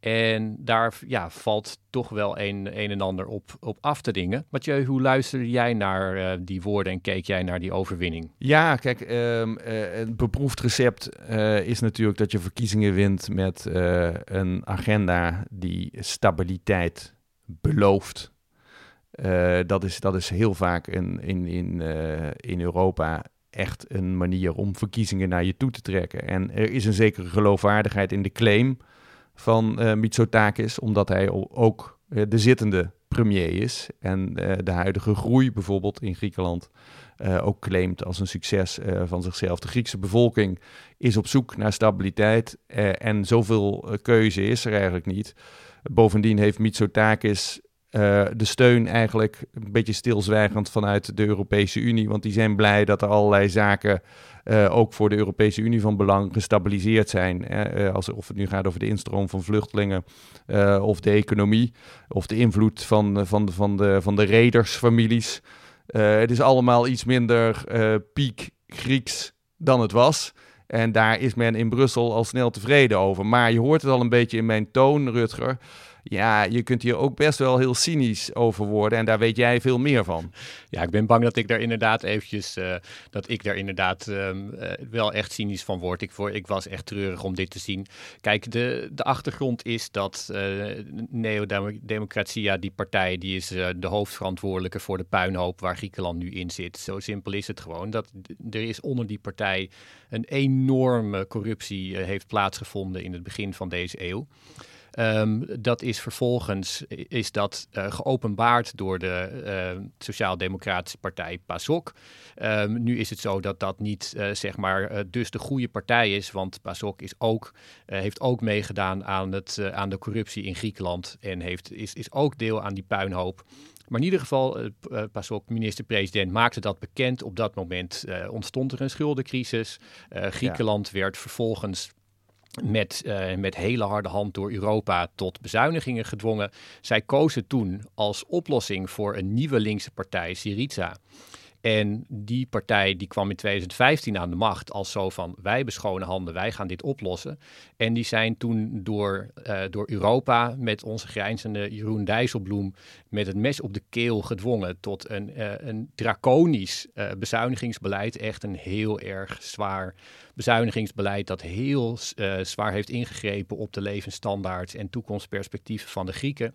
En daar ja, valt toch wel een, een en ander op, op af te dingen. Mathieu, hoe luisterde jij naar uh, die woorden en keek jij naar die overwinning? Ja, kijk, um, uh, een beproefd recept uh, is natuurlijk dat je verkiezingen wint met een agenda die stabiliteit belooft. Dat, is, dat is heel vaak in, in, in, in Europa echt een manier om verkiezingen naar je toe te trekken. En er is een zekere geloofwaardigheid in de claim van uh, Mitsotakis, omdat hij ook de zittende premier is en de huidige groei bijvoorbeeld in Griekenland ook claimt als een succes van zichzelf. De Griekse bevolking is op zoek naar stabiliteit en zoveel keuze is er eigenlijk niet. Bovendien heeft Mitsotakis uh, de steun eigenlijk een beetje stilzwijgend vanuit de Europese Unie. Want die zijn blij dat er allerlei zaken uh, ook voor de Europese Unie van belang gestabiliseerd zijn. Uh, als, of het nu gaat over de instroom van vluchtelingen of de economie of de invloed van, van, de, van, de, van de redersfamilies. het is allemaal iets minder piek Grieks dan het was. En daar is men in Brussel al snel tevreden over. Maar je hoort het al een beetje in mijn toon, Rutger ja, je kunt hier ook best wel heel cynisch over worden. En daar weet jij veel meer van. [laughs] Ja, ik ben bang dat ik daar inderdaad eventjes, uh, dat ik daar inderdaad um, uh, wel echt cynisch van word. Ik, voor, ik was echt treurig om dit te zien. Kijk, de, de achtergrond is dat uh, Neo-Democratia, die partij, die is de hoofdverantwoordelijke voor de puinhoop waar Griekenland nu in zit. Zo simpel is het gewoon. Dat, er is onder die partij een enorme corruptie heeft plaatsgevonden in het begin van deze eeuw. Um, dat is vervolgens is dat uh, geopenbaard door de uh, Sociaal-Democratische Partij PASOK. Um, nu is het zo dat dat niet uh, zeg maar dus de goede partij is, want PASOK is ook, heeft ook meegedaan aan, het, aan de corruptie in Griekenland en heeft, is, is ook deel aan die puinhoop. Maar in ieder geval, uh, PASOK, minister-president, maakte dat bekend. Op dat moment ontstond er een schuldencrisis. Griekenland werd vervolgens met, uh, met hele harde hand door Europa tot bezuinigingen gedwongen. Zij kozen toen als oplossing voor een nieuwe linkse partij, Syriza. En die partij die kwam in 2015 aan de macht als zo van wij hebben schone handen, wij gaan dit oplossen. En die zijn toen door, uh, door Europa met onze grijnzende Jeroen Dijsselbloem met het mes op de keel gedwongen tot een, uh, een draconisch uh, bezuinigingsbeleid. Echt een heel erg zwaar bezuinigingsbeleid dat heel zwaar heeft ingegrepen op de levensstandaard en toekomstperspectieven van de Grieken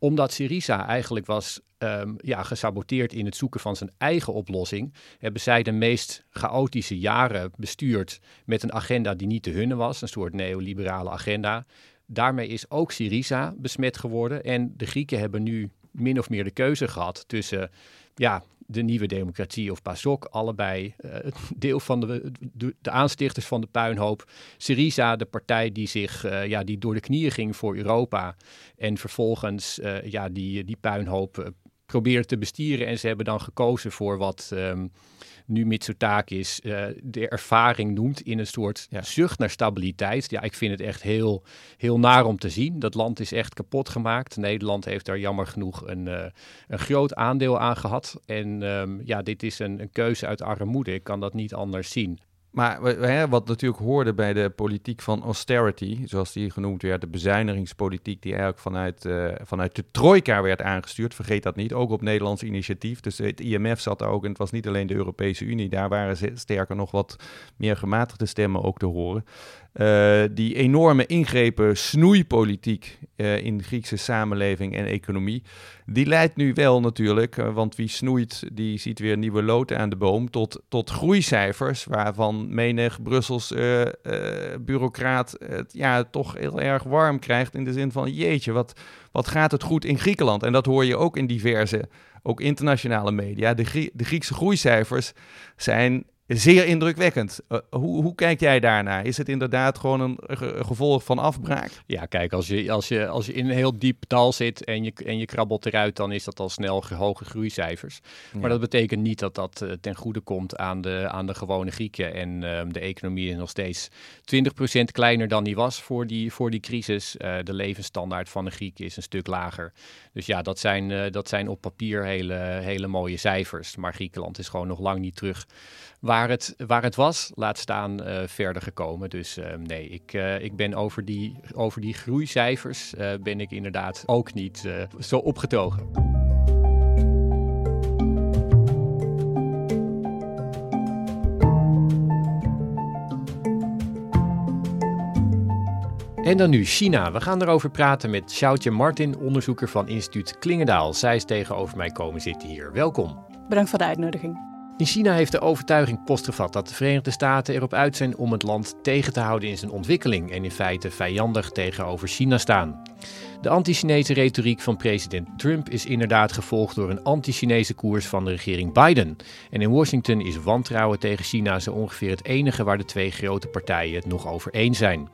omdat Syriza eigenlijk was um, ja, gesaboteerd in het zoeken van zijn eigen oplossing, hebben zij de meest chaotische jaren bestuurd met een agenda die niet te hunne was, een soort neoliberale agenda. Daarmee is ook Syriza besmet geworden en de Grieken hebben nu min of meer de keuze gehad tussen ja, de nieuwe democratie of PASOK, allebei uh, deel van de, de, aanstichters van de puinhoop. Syriza, de partij die zich uh, ja, die door de knieën ging voor Europa en vervolgens uh, ja, die, die puinhoop probeerde te bestieren. En ze hebben dan gekozen voor wat um, nu Mitsotakis uh, de ervaring noemt in een soort ja. zucht naar stabiliteit. Ja, ik vind het echt heel, heel naar om te zien. Dat land is echt kapot gemaakt. Nederland heeft daar jammer genoeg een, uh, een groot aandeel aan gehad. En um, ja, dit is een, een keuze uit armoede. Ik kan dat niet anders zien. Maar hè, wat natuurlijk hoorde bij de politiek van austerity, zoals die genoemd werd, de bezuinigingspolitiek die eigenlijk vanuit, uh, vanuit de trojka werd aangestuurd, vergeet dat niet, ook op Nederlands initiatief. Dus het IMF zat daar ook en het was niet alleen de Europese Unie, daar waren sterker nog wat meer gematigde stemmen ook te horen. Uh, die enorme ingrepen, snoeipolitiek uh, in de Griekse samenleving en economie, die leidt nu wel natuurlijk, uh, want wie snoeit, die ziet weer nieuwe loten aan de boom, tot, tot groeicijfers, waarvan menig Brussels bureaucraat het ja, toch heel erg warm krijgt in de zin van, jeetje, wat, wat gaat het goed in Griekenland? En dat hoor je ook in diverse, ook internationale media. De, de Griekse groeicijfers zijn zeer indrukwekkend. Uh, hoe, hoe, kijk jij daarnaar? Is het inderdaad gewoon een, gevolg van afbraak? Ja, kijk, als je, als, je, als je in een heel diep dal zit en je, en je krabbelt eruit, dan is dat al snel hoge groeicijfers. Ja. Maar dat betekent niet dat dat uh, ten goede komt aan de, aan de gewone Grieken. En uh, de economie is nog steeds 20% kleiner dan die was voor die, voor die crisis. Eh, de levensstandaard van de Grieken is een stuk lager. Dus ja, dat zijn, dat zijn op papier hele, hele mooie cijfers. Maar Griekenland is gewoon nog lang niet terug waar het, waar het was, laat staan uh, verder gekomen. Dus uh, nee, ik, uh, ik ben over die, over die groeicijfers ben ik inderdaad ook niet zo opgetogen. En dan nu China. We gaan erover praten met Xiaotje Martin, onderzoeker van instituut Klingendaal. Zij is tegenover mij komen zitten hier. Welkom. Bedankt voor de uitnodiging. In China heeft de overtuiging postgevat dat de Verenigde Staten erop uit zijn om het land tegen te houden in zijn ontwikkeling en in feite vijandig tegenover China staan. De anti-Chinese retoriek van president Trump is inderdaad gevolgd door een anti-Chinese koers van de regering Biden. En in Washington is wantrouwen tegen China zo ongeveer het enige waar de twee grote partijen het nog over eens zijn.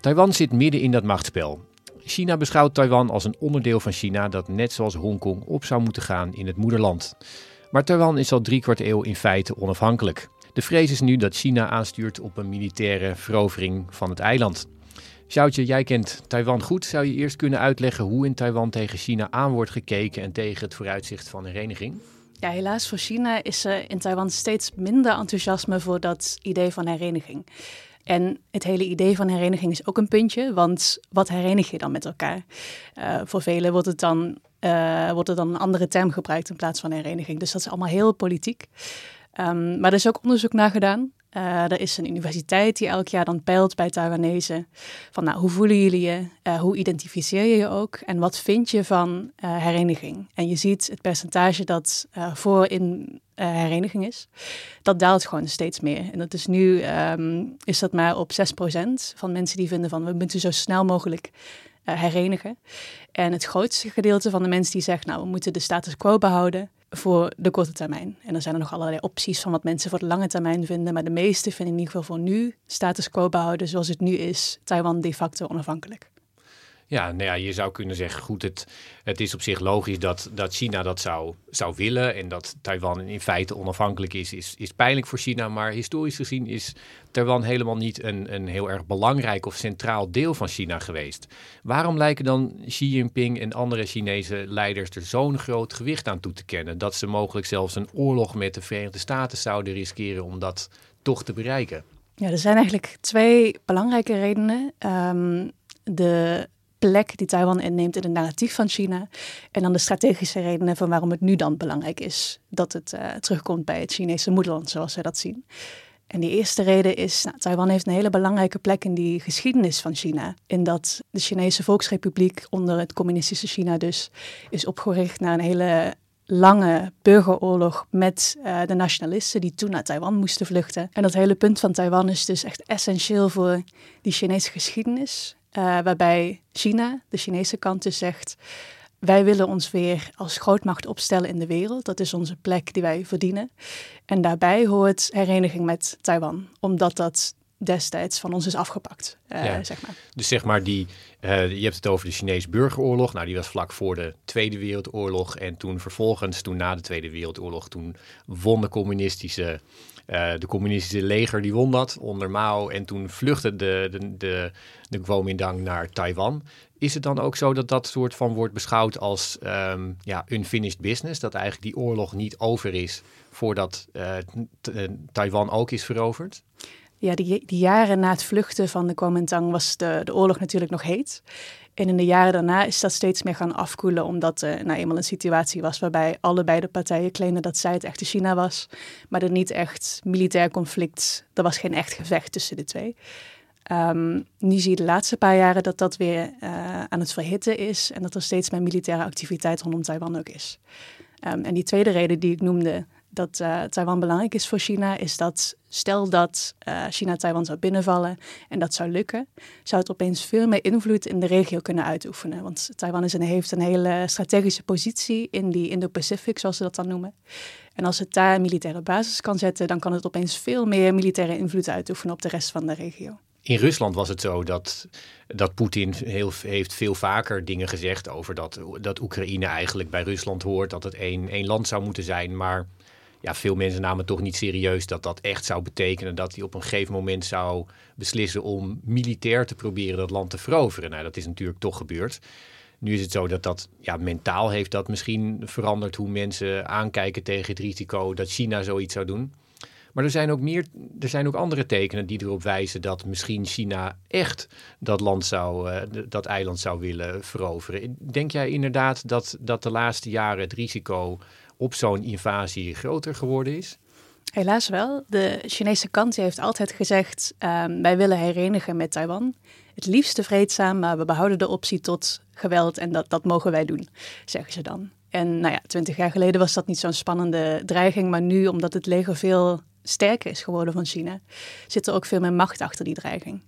Taiwan zit midden in dat machtsspel. China beschouwt Taiwan als een onderdeel van China dat net zoals Hongkong op zou moeten gaan in het moederland. Maar Taiwan is al driekwart eeuw in feite onafhankelijk. De vrees is nu dat China aanstuurt op een militaire verovering van het eiland. Xiaotje, jij kent Taiwan goed. Zou je eerst kunnen uitleggen hoe in Taiwan tegen China aan wordt gekeken en tegen het vooruitzicht van hereniging? Ja, helaas voor China is er in Taiwan steeds minder enthousiasme voor dat idee van hereniging. En het hele idee van hereniging is ook een puntje, want wat herenig je dan met elkaar? Uh, voor velen wordt het dan uh, wordt er dan een andere term gebruikt in plaats van hereniging. Dus dat is allemaal heel politiek. Um, maar er is ook onderzoek naar gedaan. Uh, er is een universiteit die elk jaar dan peilt bij Taiwanese van nou, hoe voelen jullie je, uh, hoe identificeer je je ook en wat vind je van hereniging. En je ziet het percentage dat voor in hereniging is, dat daalt gewoon steeds meer. En dat is nu um, is dat maar op 6% van mensen die vinden van we moeten zo snel mogelijk herenigen. En het grootste gedeelte van de mensen die zegt, nou, we moeten de status quo behouden voor de korte termijn. En dan zijn er nog allerlei opties van wat mensen voor de lange termijn vinden. Maar de meeste vinden in ieder geval voor nu status quo behouden zoals het nu is, Taiwan de facto onafhankelijk. Ja, nou ja, je zou kunnen zeggen, goed, het, het is op zich logisch dat, dat China dat zou, zou willen. En dat Taiwan in feite onafhankelijk is, is, is pijnlijk voor China. Maar historisch gezien is Taiwan helemaal niet een, een heel erg belangrijk of centraal deel van China geweest. Waarom lijken dan Xi Jinping en andere Chinese leiders er zo'n groot gewicht aan toe te kennen? Dat ze mogelijk zelfs een oorlog met de Verenigde Staten zouden riskeren om dat toch te bereiken? Ja, er zijn eigenlijk twee belangrijke redenen. Ehm, de plek die Taiwan inneemt in het narratief van China. En dan de strategische redenen van waarom het nu dan belangrijk is dat het uh, terugkomt bij het Chinese moederland, zoals zij dat zien. En die eerste reden is, nou, Taiwan heeft een hele belangrijke plek in die geschiedenis van China. In dat de Chinese Volksrepubliek onder het communistische China dus is opgericht naar een hele lange burgeroorlog met uh, de nationalisten die toen naar Taiwan moesten vluchten. En dat hele punt van Taiwan is dus echt essentieel voor die Chinese geschiedenis. Uh, waarbij China, de Chinese kant, dus zegt: wij willen ons weer als grootmacht opstellen in de wereld. Dat is onze plek die wij verdienen. En daarbij hoort hereniging met Taiwan, omdat dat destijds van ons is afgepakt. Uh, ja. zeg maar. Dus zeg maar, die, uh, je hebt het over de Chinese burgeroorlog. Nou, die was vlak voor de Tweede Wereldoorlog. En toen vervolgens, toen na de Tweede Wereldoorlog, toen won de communistische, uh, de communistische leger, die won dat onder Mao. En toen vluchtte de, de, de, de Kuomintang naar Taiwan. Is het dan ook zo dat dat soort van wordt beschouwd als um, ja, unfinished business? Dat eigenlijk die oorlog niet over is voordat Taiwan ook is veroverd? Ja, die, die jaren na het vluchten van de Kuomintang was de, de oorlog natuurlijk nog heet. En in de jaren daarna is dat steeds meer gaan afkoelen, omdat er nou eenmaal een situatie was waarbij allebei de partijen claimden dat zij het echte China was, maar er niet echt militair conflict, er was geen echt gevecht tussen de twee. Um, nu zie je de laatste paar jaren dat dat weer uh, aan het verhitten is en dat er steeds meer militaire activiteit rondom Taiwan ook is. Um, en die tweede reden die ik noemde, dat uh, Taiwan belangrijk is voor China, is dat stel dat uh, China Taiwan zou binnenvallen en dat zou lukken, zou het opeens veel meer invloed in de regio kunnen uitoefenen. Want Taiwan is een, heeft een hele strategische positie in die Indo-Pacific, zoals ze dat dan noemen. En als het daar een militaire basis kan zetten, dan kan het opeens veel meer militaire invloed uitoefenen op de rest van de regio. In Rusland was het zo dat, dat Poetin heel, heeft veel vaker dingen gezegd over dat, dat Oekraïne eigenlijk bij Rusland hoort, dat het één, één land zou moeten zijn. Maar ja, veel mensen namen toch niet serieus dat dat echt zou betekenen dat hij op een gegeven moment zou beslissen om militair te proberen dat land te veroveren. Nou, dat is natuurlijk toch gebeurd. Nu is het zo dat dat, ja, mentaal heeft dat misschien veranderd hoe mensen aankijken tegen het risico dat China zoiets zou doen. Maar er zijn ook, meer, er zijn ook andere tekenen die erop wijzen dat misschien China echt dat land zou, uh, dat eiland zou willen veroveren. Denk jij inderdaad dat, dat de laatste jaren het risico op zo'n invasie groter geworden is? Helaas wel. De Chinese kant heeft altijd gezegd: um, wij willen herenigen met Taiwan. Het liefste vreedzaam, maar we behouden de optie tot geweld en dat, dat mogen wij doen, zeggen ze dan. En nou ja, twintig jaar geleden was dat niet zo'n spannende dreiging, maar nu, omdat het leger veel sterker is geworden van China, zit er ook veel meer macht achter die dreiging.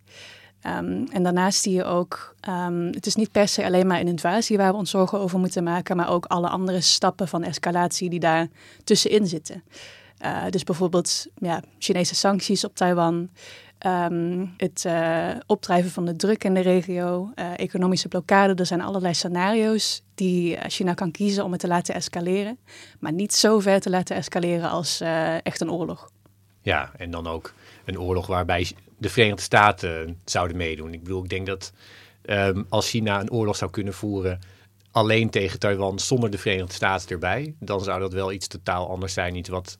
Um, en daarnaast zie je ook, um, het is niet per se alleen maar een invasie waar we ons zorgen over moeten maken, maar ook alle andere stappen van escalatie die daar tussenin zitten. Uh, dus bijvoorbeeld ja, Chinese sancties op Taiwan, um, het uh, opdrijven van de druk in de regio, uh, economische blokkade. Er zijn allerlei scenario's die China kan kiezen om het te laten escaleren, maar niet zo ver te laten escaleren als echt een oorlog. Ja, en dan ook een oorlog waarbij de Verenigde Staten zouden meedoen. Ik bedoel, ik denk dat um, als China een oorlog zou kunnen voeren alleen tegen Taiwan zonder de Verenigde Staten erbij, dan zou dat wel iets totaal anders zijn. Iets wat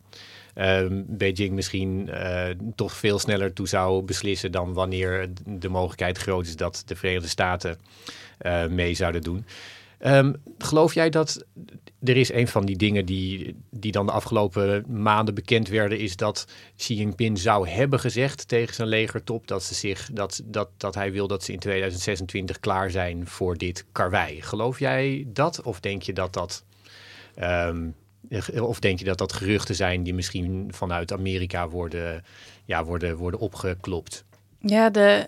um, Beijing misschien uh, toch veel sneller toe zou beslissen dan wanneer de mogelijkheid groot is dat de Verenigde Staten uh, mee zouden doen. Um, geloof jij dat er is een van die dingen die, die dan de afgelopen maanden bekend werden, is dat Xi Jinping zou hebben gezegd tegen zijn legertop dat, ze zich, dat, dat, dat hij wil dat ze in 2026 klaar zijn voor dit karwei. Geloof jij dat? Of denk je dat dat. Um, of denk je dat dat geruchten zijn die misschien vanuit Amerika worden, ja, worden, worden opgeklopt? Ja, de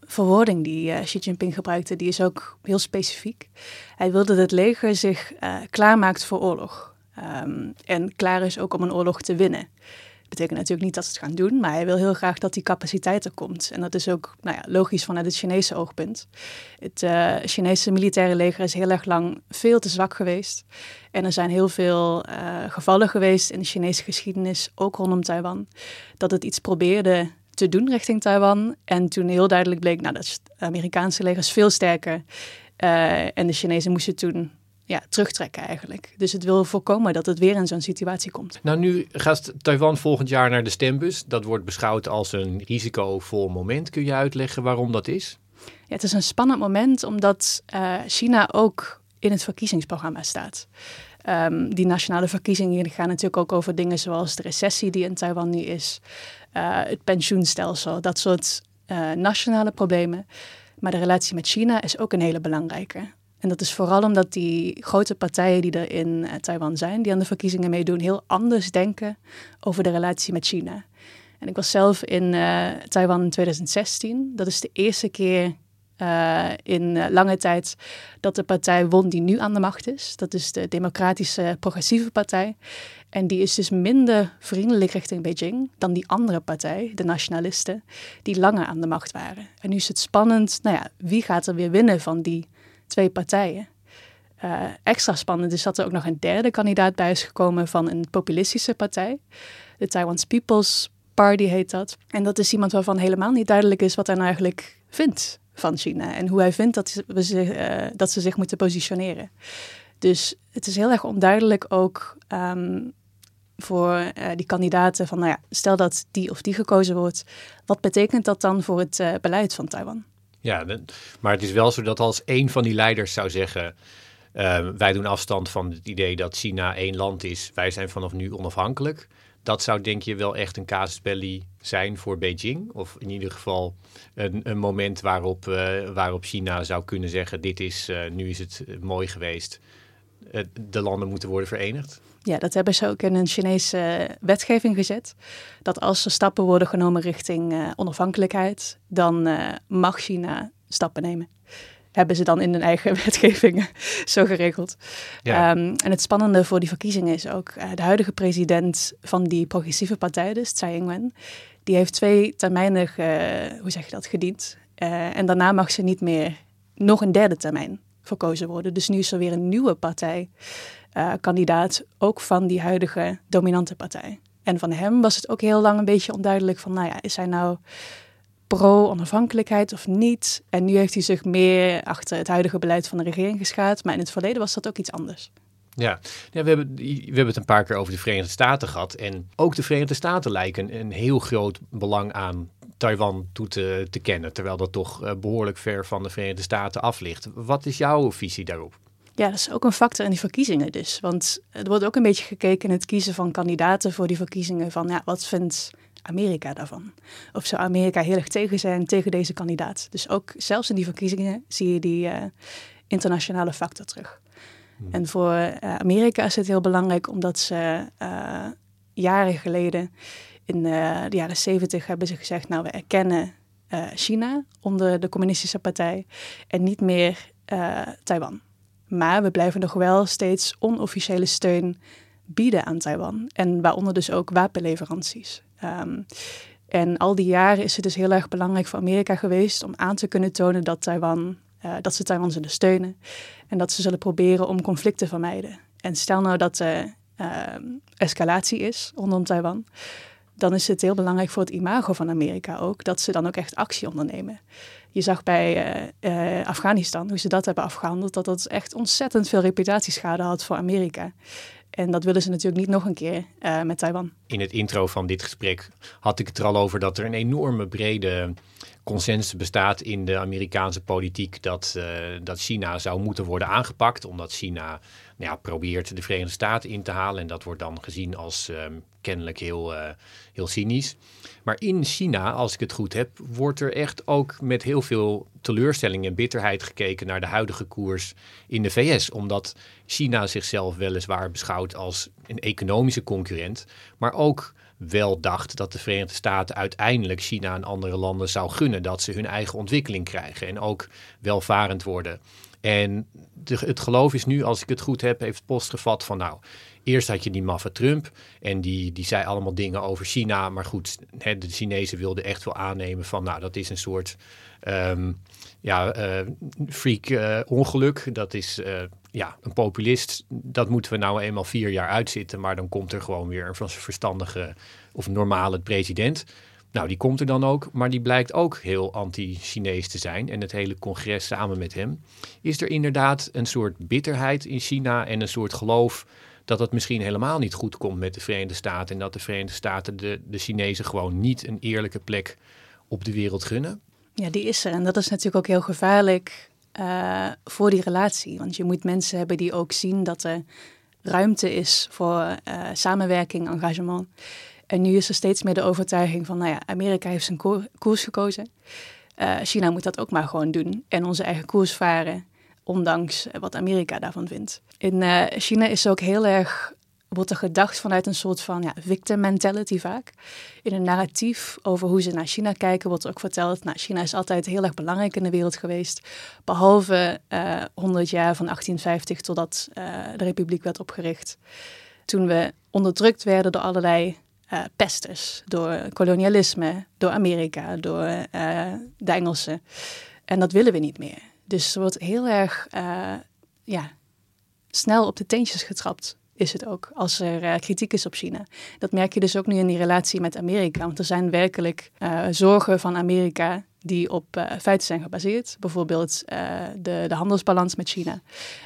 verwoording die uh, Xi Jinping gebruikte, die is ook heel specifiek. Hij wilde dat het leger zich uh, klaarmaakt voor oorlog. Um, en klaar is ook om een oorlog te winnen. betekent natuurlijk niet dat ze het gaan doen, maar hij wil heel graag dat die capaciteit er komt. En dat is ook nou ja, logisch vanuit het Chinese oogpunt. Het uh, Chinese militaire leger is heel erg lang veel te zwak geweest. En er zijn heel veel gevallen geweest in de Chinese geschiedenis, ook rondom Taiwan, dat het iets probeerde te doen richting Taiwan. En toen heel duidelijk bleek, nou, dat Amerikaanse leger is veel sterker. Uh, en de Chinezen moesten toen ja, terugtrekken eigenlijk. Dus het wil voorkomen dat het weer in zo'n situatie komt. Nou, nu gaat Taiwan volgend jaar naar de stembus. Dat wordt beschouwd als een risicovol moment. Kun je uitleggen waarom dat is? Ja, het is een spannend moment omdat uh, China ook in het verkiezingsprogramma staat. Um, die nationale verkiezingen gaan natuurlijk ook over dingen zoals de recessie die in Taiwan nu is, het pensioenstelsel, dat soort uh, nationale problemen. Maar de relatie met China is ook een hele belangrijke. En dat is vooral omdat die grote partijen die er in uh, Taiwan zijn, die aan de verkiezingen meedoen, heel anders denken over de relatie met China. En ik was zelf in Taiwan in 2016. Dat is de eerste keer in lange tijd dat de partij won die nu aan de macht is. Dat is de Democratische Progressieve Partij. En die is dus minder vriendelijk richting Beijing dan die andere partij, de nationalisten, die langer aan de macht waren. En nu is het spannend, nou ja, wie gaat er weer winnen van die twee partijen. Uh, extra spannend is dat er ook nog een derde kandidaat bij is gekomen van een populistische partij. De Taiwan's People's Party heet dat. En dat is iemand waarvan helemaal niet duidelijk is wat hij nou eigenlijk vindt van China. En hoe hij vindt dat, we uh, dat ze zich moeten positioneren. Dus het is heel erg onduidelijk ook um, voor uh, die kandidaten van, nou ja, stel dat die of die gekozen wordt, wat betekent dat dan voor het uh, beleid van Taiwan? Ja, maar het is wel zo dat als een van die leiders zou zeggen: uh, wij doen afstand van het idee dat China één land is, wij zijn vanaf nu onafhankelijk. Dat zou denk je wel echt een casus belli zijn voor Beijing? Of in ieder geval een, een moment waarop, waarop China zou kunnen zeggen: dit is, nu is het mooi geweest. de landen moeten worden verenigd? Ja, dat hebben ze ook in een Chinese wetgeving gezet. Dat als er stappen worden genomen richting uh, onafhankelijkheid, dan uh, mag China stappen nemen. Hebben ze dan in hun eigen [laughs] wetgeving [laughs] zo geregeld. Ja. Um, en het spannende voor die verkiezingen is ook uh, de huidige president van die progressieve partij, dus Tsai Ing-wen, die heeft twee termijnen, hoe zeg je dat, gediend. en daarna mag ze niet meer nog een derde termijn verkozen worden. Dus nu is er weer een nieuwe partij uh, kandidaat, ook van die huidige dominante partij. En van hem was het ook heel lang een beetje onduidelijk van, nou ja, is hij nou pro-onafhankelijkheid of niet? En nu heeft hij zich meer achter het huidige beleid van de regering geschaad, maar in het verleden was dat ook iets anders. Ja, ja we, hebben, we hebben het een paar keer over de Verenigde Staten gehad. En ook de Verenigde Staten lijken een heel groot belang aan Taiwan toe te, te kennen. Terwijl dat toch uh, behoorlijk ver van de Verenigde Staten af ligt. Wat is jouw visie daarop? Ja, dat is ook een factor in die verkiezingen dus. Want er wordt ook een beetje gekeken in het kiezen van kandidaten voor die verkiezingen. Van ja, wat vindt Amerika daarvan? Of zou Amerika heel erg tegen zijn tegen deze kandidaat? Dus ook zelfs in die verkiezingen zie je die uh, internationale factor terug. Hmm. En voor uh, Amerika is het heel belangrijk omdat ze uh, jaren geleden, in de jaren zeventig, hebben ze gezegd: Nou, we erkennen China onder de Communistische Partij en niet meer Taiwan. Maar we blijven nog wel steeds onofficiële steun bieden aan Taiwan. En waaronder dus ook wapenleveranties. Um, en al die jaren is het dus heel erg belangrijk voor Amerika geweest om aan te kunnen tonen dat, Taiwan, uh, dat ze Taiwan zullen steunen. En dat ze zullen proberen om conflicten te vermijden. En stel nou dat er uh, escalatie is rondom Taiwan, dan is het heel belangrijk voor het imago van Amerika ook dat ze dan ook echt actie ondernemen. Je zag bij uh, uh, Afghanistan, hoe ze dat hebben afgehandeld, dat dat echt ontzettend veel reputatieschade had voor Amerika. En dat willen ze natuurlijk niet nog een keer uh, met Taiwan. In het intro van dit gesprek had ik het er al over dat er een enorme brede consensus bestaat in de Amerikaanse politiek dat, dat China zou moeten worden aangepakt, omdat China nou ja, probeert de Verenigde Staten in te halen. En dat wordt dan gezien als um, kennelijk heel, uh, heel cynisch. Maar in China, als ik het goed heb, wordt er echt ook met heel veel teleurstelling en bitterheid gekeken naar de huidige koers in de VS. Omdat China zichzelf weliswaar beschouwt als een economische concurrent, maar ook wel dacht dat de Verenigde Staten uiteindelijk China en andere landen zou gunnen dat ze hun eigen ontwikkeling krijgen en ook welvarend worden. En het geloof is nu, als ik het goed heb, heeft post gevat van nou, eerst had je die maffe Trump en die, die zei allemaal dingen over China. Maar goed, hè, de Chinezen wilden echt wel aannemen van, nou, dat is een soort ehm, ja, uh, freak uh, ongeluk. Dat is uh, ja, een populist. Dat moeten we nou eenmaal vier jaar uitzitten. Maar dan komt er gewoon weer een verstandige of normale president. Nou, die komt er dan ook, maar die blijkt ook heel anti-Chinees te zijn. En het hele congres samen met hem. Is er inderdaad een soort bitterheid in China en een soort geloof dat het misschien helemaal niet goed komt met de Verenigde Staten. En dat de Verenigde Staten de, de Chinezen gewoon niet een eerlijke plek op de wereld gunnen? Ja, die is er. En dat is natuurlijk ook heel gevaarlijk uh, voor die relatie. Want je moet mensen hebben die ook zien dat er ruimte is voor uh, samenwerking, engagement. En nu is er steeds meer de overtuiging van, nou ja, Amerika heeft zijn ko koers gekozen. Uh, China moet dat ook maar gewoon doen en onze eigen koers varen, ondanks wat Amerika daarvan vindt. In China is ook heel erg wordt er gedacht vanuit een soort van ja, victim mentality vaak. In een narratief over hoe ze naar China kijken wordt ook verteld, nou, China is altijd heel erg belangrijk in de wereld geweest. Behalve uh, eh, 100 jaar van 1850 totdat de republiek werd opgericht. Toen we onderdrukt werden door allerlei pesters, door kolonialisme, door Amerika, door de Engelsen. En dat willen we niet meer. Dus er wordt heel erg ja, snel op de teentjes getrapt is het ook als er uh, kritiek is op China. Dat merk je dus ook nu in die relatie met Amerika. Want er zijn werkelijk uh, zorgen van Amerika die op uh, feiten zijn gebaseerd. Bijvoorbeeld de, de handelsbalans met China.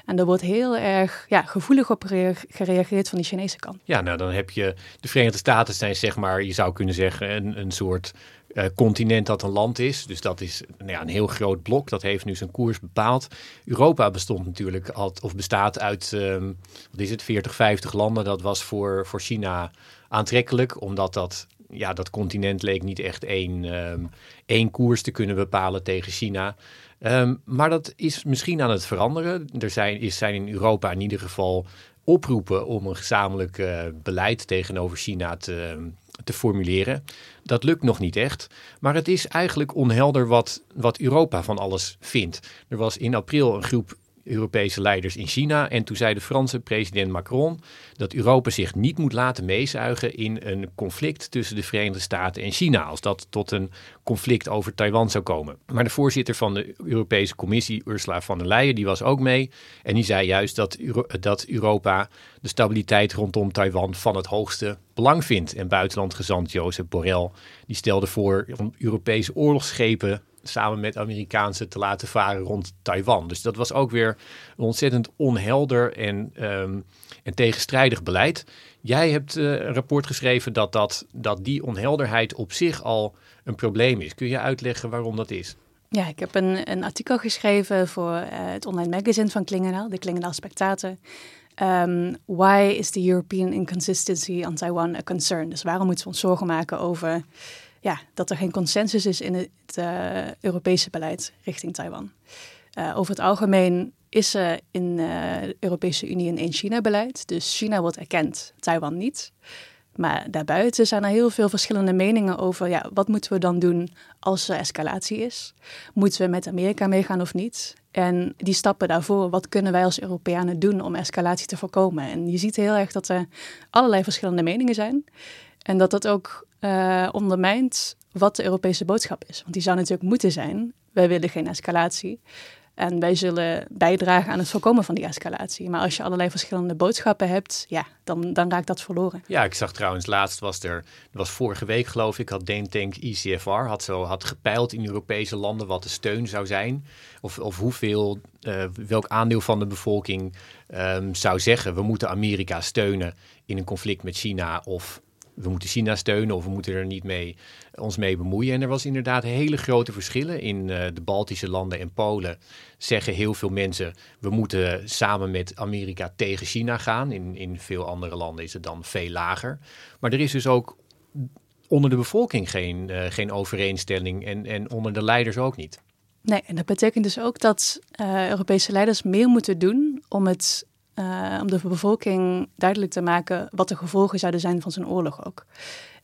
En er wordt heel erg ja, gevoelig op gereageerd van de Chinese kant. Ja, nou dan heb je de Verenigde Staten zijn zeg maar, je zou kunnen zeggen, een, een soort uh, continent dat een land is. Dus dat is nou ja, een heel groot blok. Dat heeft nu zijn koers bepaald. Europa bestond natuurlijk al, of bestaat uit um, wat is het, 40, 50 landen. Dat was voor, voor China aantrekkelijk, omdat dat, ja, dat continent leek niet echt één, um, één koers te kunnen bepalen tegen China. Um, maar dat is misschien aan het veranderen. Er zijn, is, zijn in Europa in ieder geval oproepen om een gezamenlijk uh, beleid tegenover China te, te formuleren. Dat lukt nog niet echt. Maar het is eigenlijk onhelder wat, wat Europa van alles vindt. Er was in april een groep Europese leiders in China. En toen zei de Franse president Macron dat Europa zich niet moet laten meezuigen in een conflict tussen de Verenigde Staten en China. Als dat tot een conflict over Taiwan zou komen. Maar de voorzitter van de Europese Commissie, Ursula von der Leyen, die was ook mee. En die zei juist dat, dat Europa de stabiliteit rondom Taiwan van het hoogste belang vindt. En buitenlandgezant Jozef Borrell die stelde voor om Europese oorlogsschepen samen met Amerikaanse te laten varen rond Taiwan. Dus dat was ook weer een ontzettend onhelder en, um, en tegenstrijdig beleid. Jij hebt uh, een rapport geschreven dat, dat, dat die onhelderheid op zich al een probleem is. Kun je uitleggen waarom dat is? Ja, ik heb een, een artikel geschreven voor uh, het online magazine van Klingendaal, de Klingendaal Spectator. Um, why is the European inconsistency on Taiwan a concern? Dus waarom moeten we ons zorgen maken over ja, dat er geen consensus is in het uh, Europese beleid richting Taiwan. Uh, over het algemeen is er in uh, de Europese Unie een één-China-beleid. Dus China wordt erkend, Taiwan niet. Maar daarbuiten zijn er heel veel verschillende meningen over ja, wat moeten we dan doen als er escalatie is. Moeten we met Amerika meegaan of niet? En die stappen daarvoor, wat kunnen wij als Europeanen doen om escalatie te voorkomen? En je ziet heel erg dat er allerlei verschillende meningen zijn. En dat dat ook uh, ondermijnt wat de Europese boodschap is. Want die zou natuurlijk moeten zijn: wij willen geen escalatie. En wij zullen bijdragen aan het voorkomen van die escalatie. Maar als je allerlei verschillende boodschappen hebt, ja, dan, dan raakt dat verloren. Ja, ik zag trouwens laatst was er, was vorige week geloof ik, had Tank ICFR had zo had gepeild in Europese landen wat de steun zou zijn. Of, of hoeveel, uh, welk aandeel van de bevolking um, zou zeggen, we moeten Amerika steunen in een conflict met China of we moeten China steunen of we moeten er niet mee, ons mee bemoeien. En er was inderdaad hele grote verschillen. In uh, de Baltische landen en Polen zeggen heel veel mensen... we moeten samen met Amerika tegen China gaan. In, in veel andere landen is het dan veel lager. Maar er is dus ook onder de bevolking geen, uh, geen overeenstelling en, en onder de leiders ook niet. Nee, en dat betekent dus ook dat Europese leiders meer moeten doen om het uh, om de bevolking duidelijk te maken wat de gevolgen zouden zijn van zo'n oorlog ook.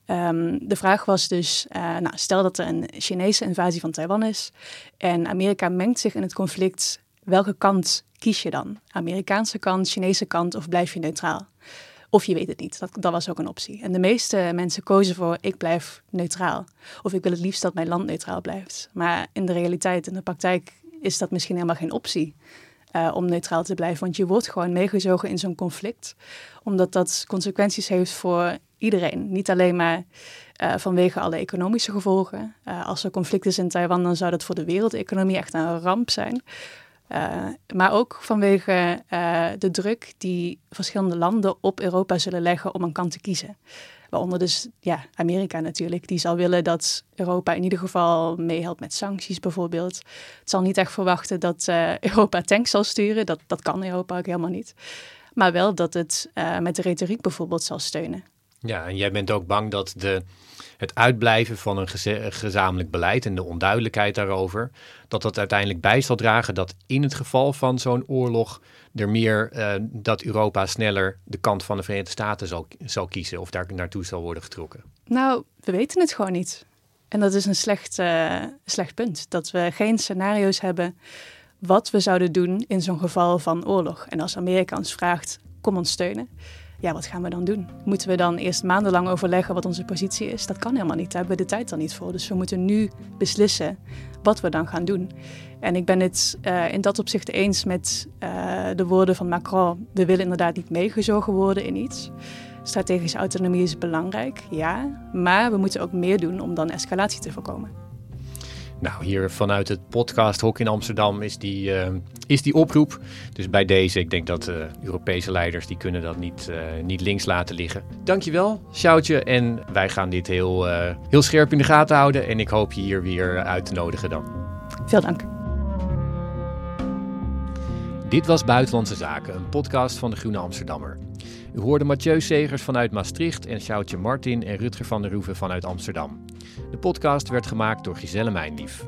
Um, de vraag was dus, uh, nou, stel dat er een Chinese invasie van Taiwan is en Amerika mengt zich in het conflict, welke kant kies je dan? Amerikaanse kant, Chinese kant of blijf je neutraal? Of je weet het niet. Dat, dat was ook een optie. En de meeste mensen kozen voor ik blijf neutraal. Of ik wil het liefst dat mijn land neutraal blijft. Maar in de realiteit, in de praktijk, is dat misschien helemaal geen optie. Uh, om neutraal te blijven. Want je wordt gewoon meegezogen in zo'n conflict. Omdat dat consequenties heeft voor iedereen. Niet alleen maar uh, vanwege alle economische gevolgen. Uh, als er conflict is in Taiwan, dan zou dat voor de wereldeconomie echt een ramp zijn. Maar ook vanwege de druk die verschillende landen op Europa zullen leggen om een kant te kiezen. Waaronder dus ja, Amerika natuurlijk. Die zal willen dat Europa in ieder geval meehelpt met sancties bijvoorbeeld. Het zal niet echt verwachten dat Europa tanks zal sturen. Dat, dat kan Europa ook helemaal niet. Maar wel dat het met de retoriek bijvoorbeeld zal steunen. Ja, en jij bent ook bang dat de, het uitblijven van een gezamenlijk beleid en de onduidelijkheid daarover, dat dat uiteindelijk bij zal dragen dat in het geval van zo'n oorlog er meer, uh, dat Europa sneller de kant van de Verenigde Staten zal, zal kiezen of daar naartoe zal worden getrokken? Nou, we weten het gewoon niet. En dat is een slecht, uh, slecht punt. Dat we geen scenario's hebben wat we zouden doen in zo'n geval van oorlog. En als Amerika ons vraagt, kom ons steunen ja, wat gaan we dan doen? Moeten we dan eerst maandenlang overleggen wat onze positie is? Dat kan helemaal niet. Daar hebben we de tijd dan niet voor. Dus we moeten nu beslissen wat we dan gaan doen. En ik ben het uh, in dat opzicht eens met uh, de woorden van Macron. We willen inderdaad niet meegezogen worden in iets. Strategische autonomie is belangrijk, ja. Maar we moeten ook meer doen om dan escalatie te voorkomen. Nou, hier vanuit het podcast Hok in Amsterdam is die, uh, is die oproep. Dus bij deze, ik denk dat uh, Europese leiders, die kunnen dat niet, uh, niet links laten liggen. Dankjewel, Sjoutje. En wij gaan dit heel, heel scherp in de gaten houden. En ik hoop je hier weer uit te nodigen dan. Veel dank. Dit was Buitenlandse Zaken, een podcast van de Groene Amsterdammer. U hoorde Mathieu Segers vanuit Maastricht en Sjoutje Martin en Rutger van der Roeven vanuit Amsterdam. De podcast werd gemaakt door Giselle Mijnlief.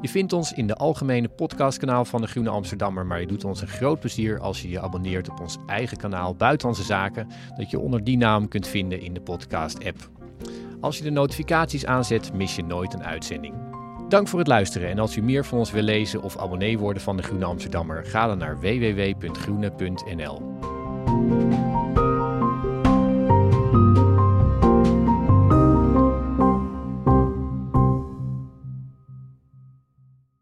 Je vindt ons in de algemene podcastkanaal van de Groene Amsterdammer, maar je doet ons een groot plezier als je je abonneert op ons eigen kanaal Buitenlandse Zaken, dat je onder die naam kunt vinden in de podcast-app. Als je de notificaties aanzet, mis je nooit een uitzending. Dank voor het luisteren en als u meer van ons wil lezen of abonnee worden van de Groene Amsterdammer, ga dan naar www.groene.nl.